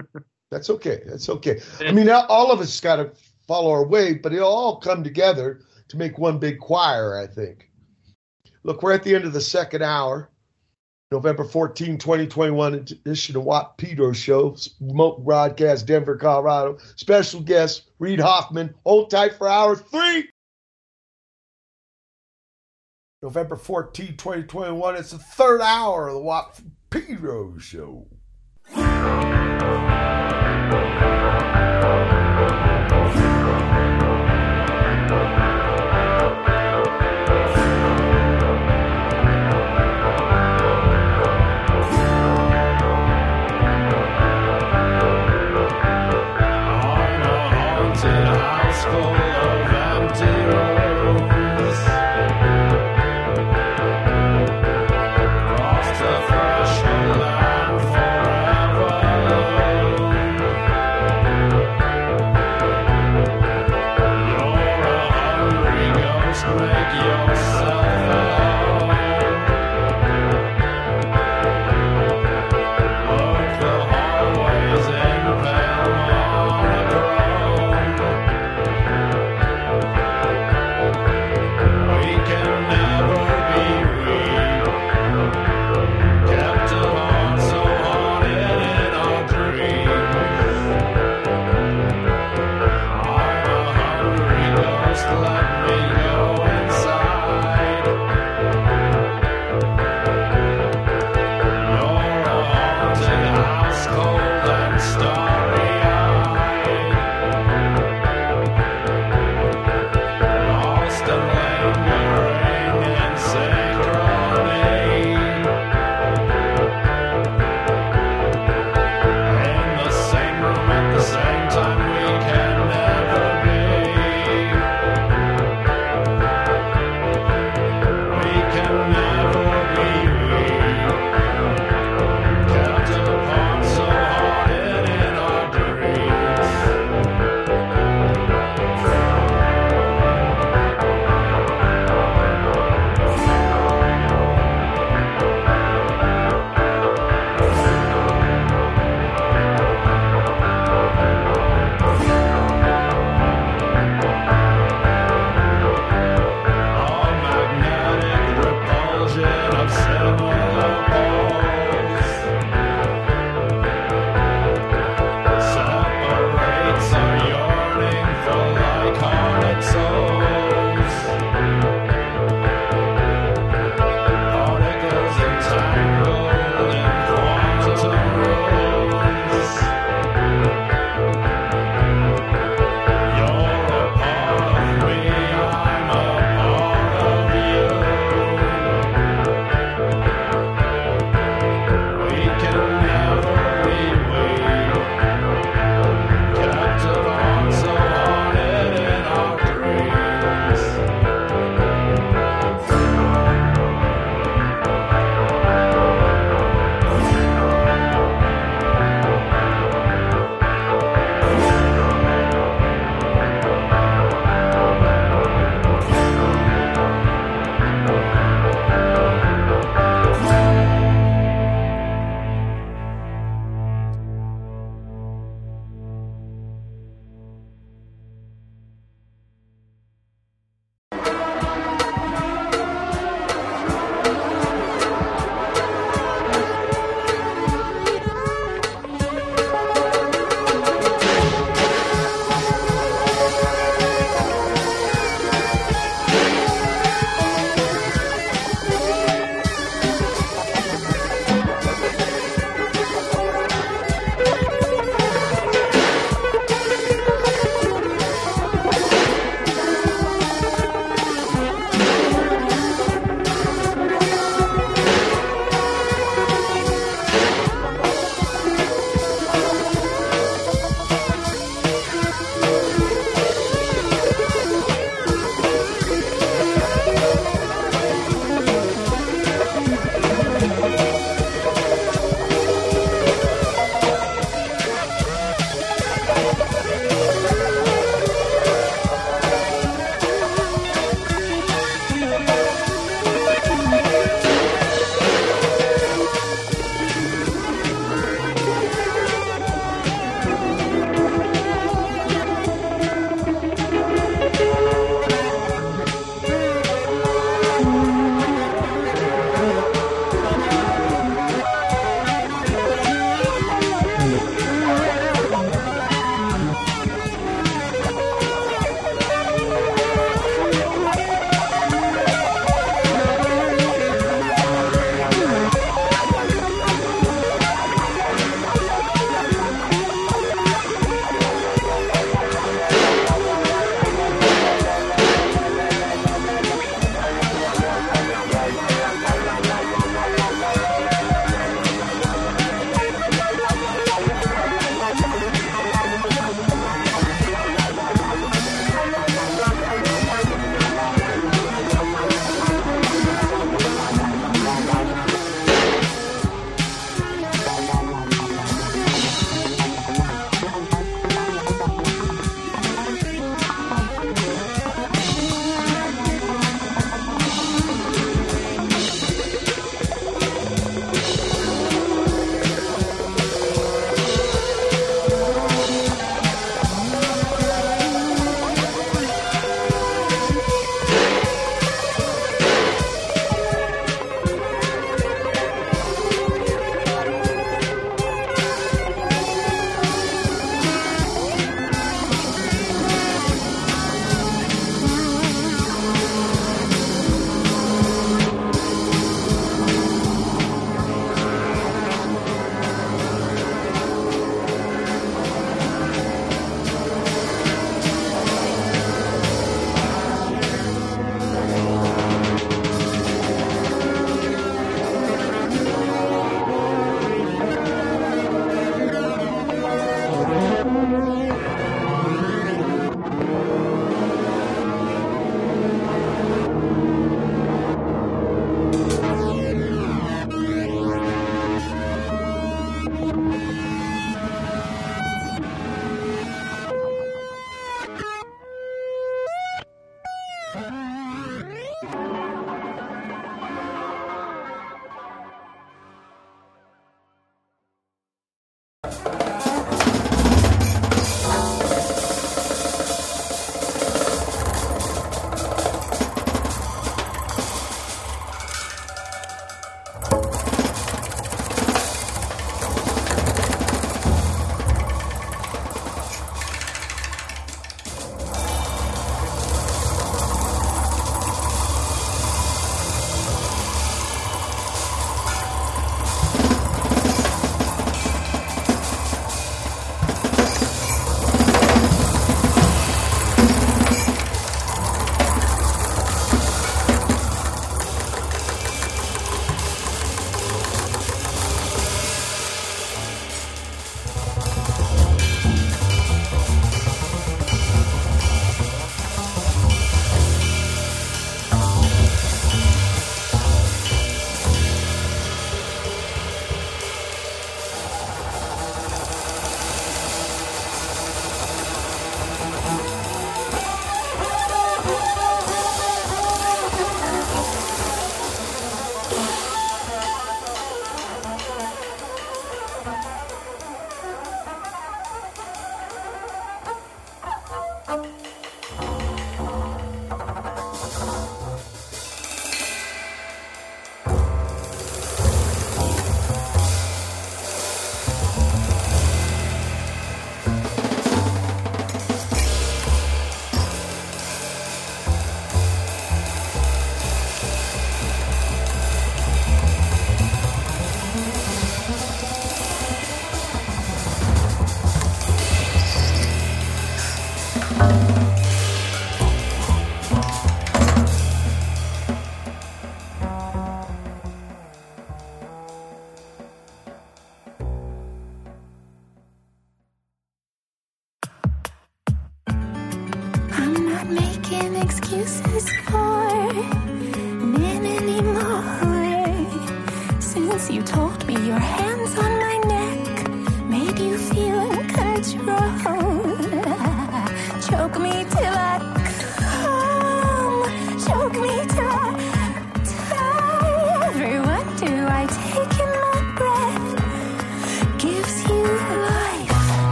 That's okay. That's okay. I mean, all- of us got to follow our way, but it'll all come together to make one big choir, I think. Look, we're at the end of the second hour. November 14, 2021 edition of Watt Pedro Show, remote broadcast, Denver, Colorado. Special guest, Reid Hoffman. Hold tight for hour three. November 14, 2021. It's the third hour of the Watt Pedro Show.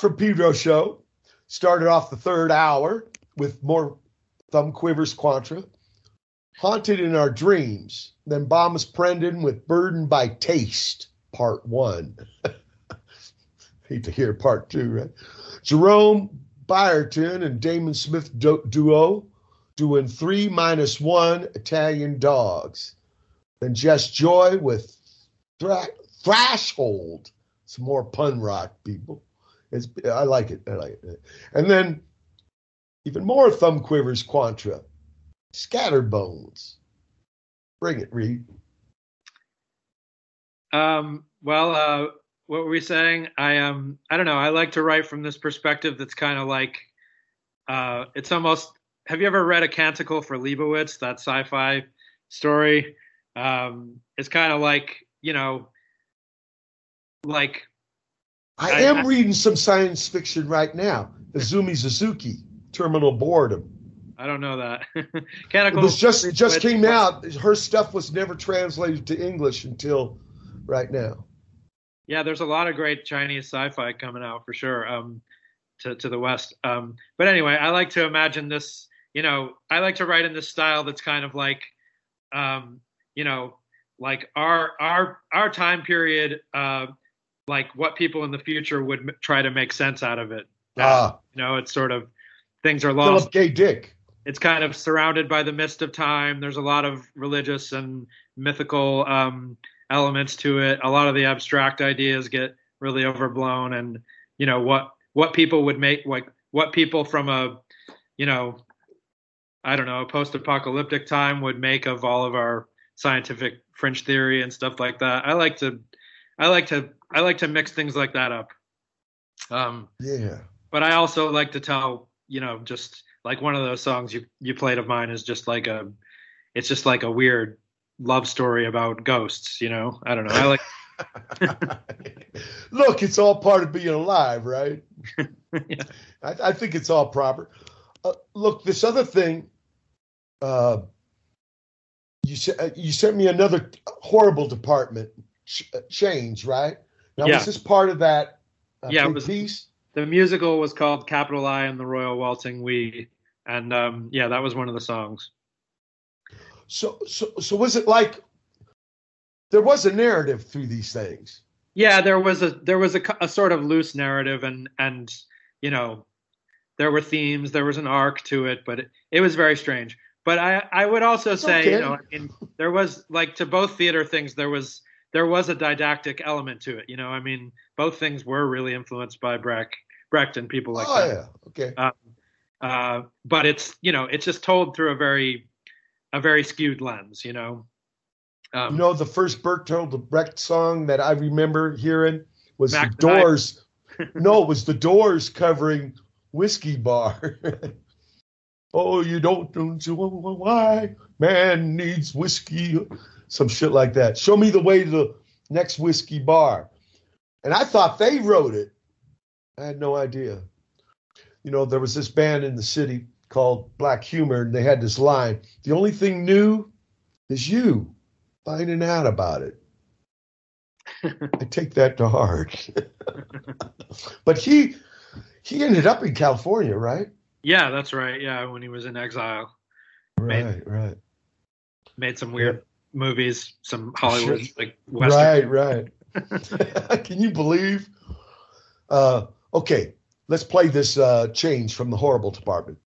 From Pedro show started off the third hour with more Thrumquivers Quanta. Haunted in Our Dreams. Then Bomis Prendin with Burdened by Taste, part one. Hate to hear part two, right? Jerome Bryerton and Damon Smith du- duo doing three minus one Italian dogs. Then Jess Joy with thra- Thrashold. Some more pun rock, people. It's, I like it. I like it. And then even more Thrumquivers Quanta. Scatterbones. Bring it, Reid. Um, well, uh, what were we saying? I um, I don't know. I like to write from this perspective. That's kind of like, uh, it's almost. Have you ever read a Canticle for Leibowitz? That sci-fi story. Um, it's kind of like you know, like I, I- am I- reading some science fiction right now. Izumi Suzuki, Terminal Boredom. I don't know that. It was just for just came out. Her stuff was never translated to English until right now. Yeah, there's a lot of great Chinese sci-fi coming out for sure. Um, to to the west. Um, but anyway, I like to imagine this. You know, I like to write in this style that's kind of like, um, you know, like our our our time period. Uh, like what people in the future would m- try to make sense out of it. Ah. You know, it's sort of things are lost Philip K. Dick. it's kind of surrounded by the mist of time. There's a lot of religious and mythical um, elements to it. A lot of the abstract ideas get really overblown, and you know what what people would make like what people from a you know I don't know a post-apocalyptic time would make of all of our scientific fringe theory and stuff like that. I like to I like to I like to mix things like that up. Um, Yeah. but I also like to tell, you know, just like one of those songs you you played of mine is just like a, it's just like a weird love story about ghosts. You know, I don't know. I like. Look, it's all part of being alive, right? I, I think it's all proper. Uh, look, this other thing, uh, you you sent me another horrible department ch- uh, change, right? Now, Yeah. was this part of that uh, Yeah, was- piece? The musical was called Capital I and the Royal Waltzing We, and um, yeah, that was one of the songs. So, so, so was it like there was a narrative through these things? Yeah, there was a there was a, a sort of loose narrative, and and you know, there were themes, there was an arc to it, but it, it was very strange. But I I would also say, okay. you know, in, there was like to both theater things, there was there was a didactic element to it. You know, I mean, both things were really influenced by Brecht, Brecht and people like oh that. yeah, okay. Um, uh, but it's you know it's just told through a very a very skewed lens. You know. Um, you know, the first Bertolt Brecht song that I remember hearing was Mac the the Doors. no, it was the Doors covering Whiskey Bar. oh, you don't don't you why man needs whiskey, some shit like that. Show me the way to the next whiskey bar. And I thought they wrote it. I had no idea. You know, there was this band in the city called Black Humor, and they had this line The only thing new is you finding out about it. I take that to heart. but he he ended up in California, right? yeah, that's right. Yeah, when he was in exile. Right, right. made some weird movies, some Hollywood Sure. like Western. Right, right. Can you believe? Uh, okay, let's play this uh, change from the horrible department.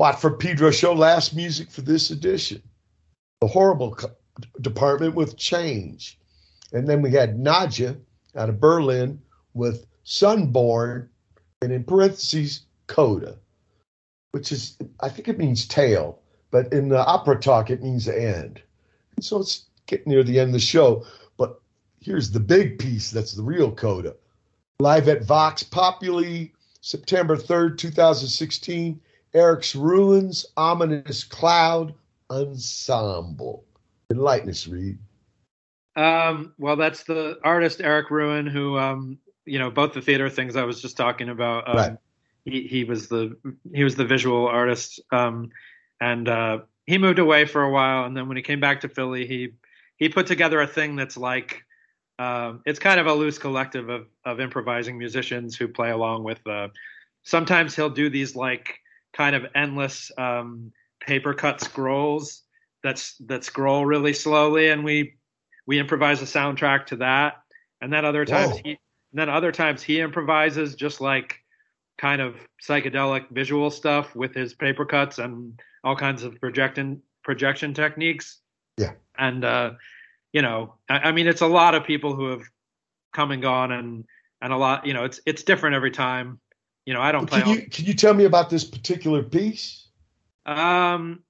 Watt from Pedro Show, last music for this edition. The Horrible Department with Change. And then we had Nadja out of Berlin with Sunborn, and in parentheses, Coda, which is, I think it means tail, but in the opera talk, it means end. So it's getting near the end of the show. But here's the big piece that's the real Coda. Live at Vox Populi, September 3rd, 2016. Erik Ruin's, Ominous Cloud Ensemble. Enlighten us, Reid. Um, well, that's the artist Erik Ruin, who, um, you know, both the theater things I was just talking about. Um, Right. He, he was the he was the visual artist, um, and uh, he moved away for a while, and then when he came back to Philly, he he put together a thing that's like um, it's kind of a loose collective of of improvising musicians who play along with. Uh, sometimes he'll do these like kind of endless um, paper cut scrolls that's that scroll really slowly, and we we improvise a soundtrack to that. And then other times Whoa. he and then other times he improvises just like kind of psychedelic visual stuff with his paper cuts and all kinds of projection projection techniques. Yeah. And uh, you know, I, I mean, it's a lot of people who have come and gone, and and a lot, you know, it's it's different every time. You know, I don't play. Can you, can you tell me about this particular piece? Um,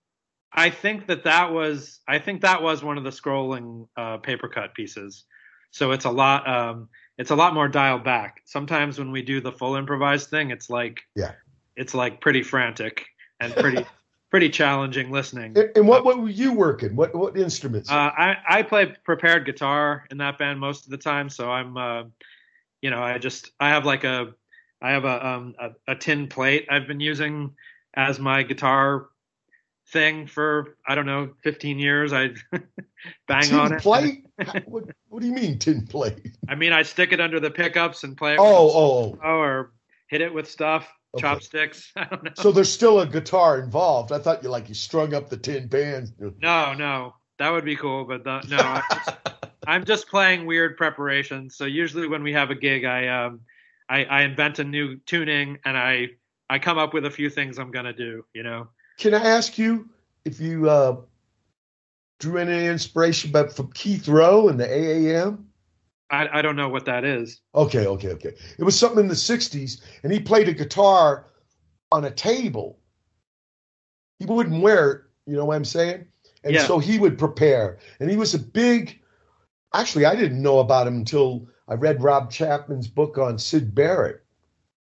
I think that that was I think that was one of the scrolling uh, paper cut pieces. So it's a lot um, it's a lot more dialed back. Sometimes when we do the full improvised thing, it's like Yeah. it's like pretty frantic and pretty pretty challenging listening. And, and what, what were you working? What what instruments? Uh, I I play prepared guitar in that band most of the time, so I'm uh, you know I just I have like a I have a um a, a tin plate I've been using as my guitar thing for I don't know 15 years. I bang tin on it. plate? what, what do you mean tin plate? I mean I stick it under the pickups and play it. Oh, with oh, oh. or hit it with stuff, Okay. chopsticks. I don't know. So there's still a guitar involved. I thought you like you strung up the tin bands. No, no, that would be cool, but the, no, I'm just, I'm just playing weird preparations. So usually when we have a gig, I um, I, I invent a new tuning and I I come up with a few things I'm gonna do. You know, Can I ask you if you uh, drew any inspiration but from Keith Rowe and the AMM? I I don't know what that is. Okay, okay, okay. It was something in the '60s, and he played a guitar on a table. He wouldn't wear it, you know what I'm saying? And Yeah. so he would prepare, and he was a big. Actually, I didn't know about him until I read Rob Chapman's book on Syd Barrett.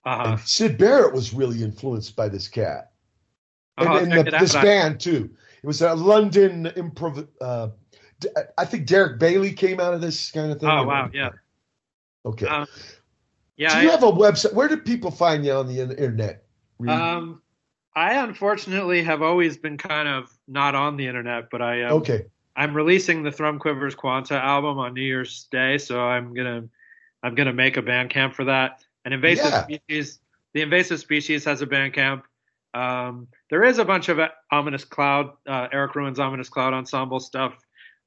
Uh huh. And Syd Barrett was really influenced by this cat, and, I'll and the- this band too. It was a London improv uh, I think Derek Bailey came out of this kind of thing. Oh wow, yeah. Okay. Um, yeah. Do I- you have a website? Where do people find you on the internet? Um, I unfortunately have always been kind of not on the internet, but I um, okay. I'm releasing the Thrumquivers Quanta album on New Year's Day, so I'm gonna I'm gonna make a Bandcamp for that. And invasive Yeah. species, the invasive species has a Bandcamp. Um, there is a bunch of ominous cloud, uh, Erik Ruin's ominous cloud ensemble stuff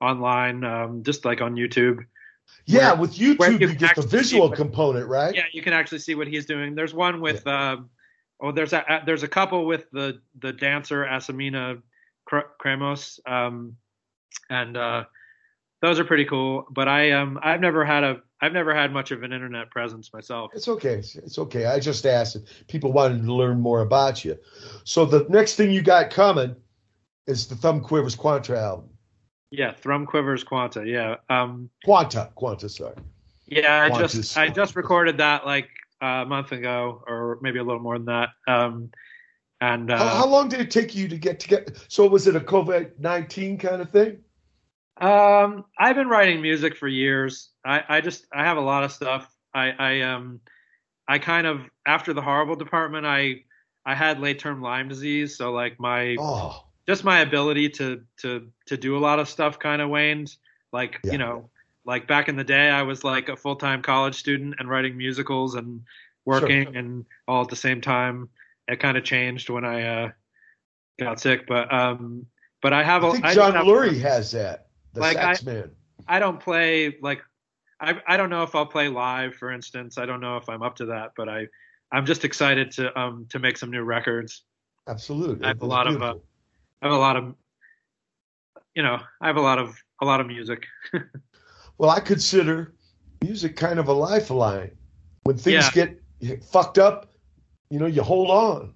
online, um, just like on YouTube. Yeah, where- with YouTube, you, can get the visual what- component, right? Yeah, you can actually see what he's doing. There's one with um, oh, there's a there's a couple with the the dancer Asamina Kr- Kramos, um, and uh, those are pretty cool. But I um I've never had a I've never had much of an internet presence myself. It's okay. It's, it's okay. I just asked if people wanted to learn more about you. So the next thing you got coming is the Thumb Quivers Quanta album. Yeah, Thrumquivers Quanta. Yeah, um, Quanta, Quanta, sorry. yeah. I just I just recorded that like a month ago, or maybe a little more than that. Um, and uh, how, how long did it take you to get to get? So was it a COVID nineteen kind of thing? Um, I've been writing music for years. I, I just I have a lot of stuff. I, I um I kind of after the horrible department I I had late term Lyme disease, so like my Oh, just my ability to to to do a lot of stuff kind of waned. Like Yeah. you know, like back in the day, I was like a full time college student and writing musicals and working and all at the same time. It kind of changed when I uh, got sick, but um, but I have a I think I John have- Lurie has that. The Like, sax I- man. I don't play like I I don't know if I'll play live, for instance. I don't know if I'm up to that, but I I'm just excited to um to make some new records. Absolutely. I have a lot of uh. I have a lot of you know I have a lot of a lot of music. Well, I consider music kind of a lifeline. When things Yeah. get fucked up, you know, you hold on.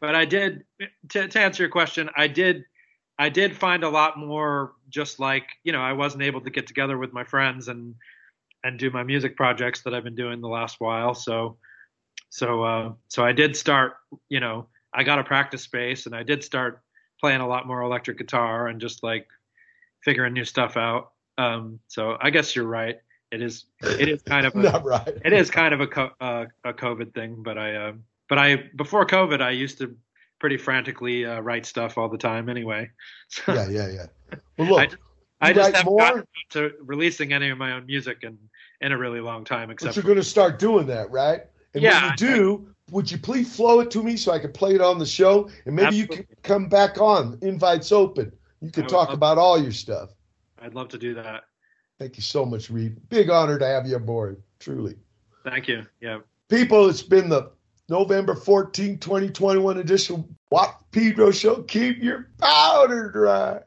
but I did to, to answer your question, I did I did find a lot more just like you know I wasn't able to get together with my friends and and do my music projects that I've been doing the last while. So so uh, so I did start you know I got a practice space and I did start playing a lot more electric guitar and just like figuring new stuff out. Um, so I guess you're right. It is it is kind of a, Not right. it is kind of a co- uh, a COVID thing, but I uh, but I before COVID I used to pretty frantically uh, write stuff all the time anyway. Yeah, yeah, yeah. Well, look, I, just- I just haven't more? gotten to releasing any of my own music in in a really long time. but Except you're going to start doing that, right? And Yeah, when you do, would you please flow it to me so I can play it on the show? And maybe you can come back on. Invites open. You I can talk about all your stuff. I'd love to do that. Thank you so much, Reid. Big honor to have you aboard, truly. Thank you. Yeah. People, it's been the November 14, 2021 edition Watt Pedro Show. Keep your powder dry.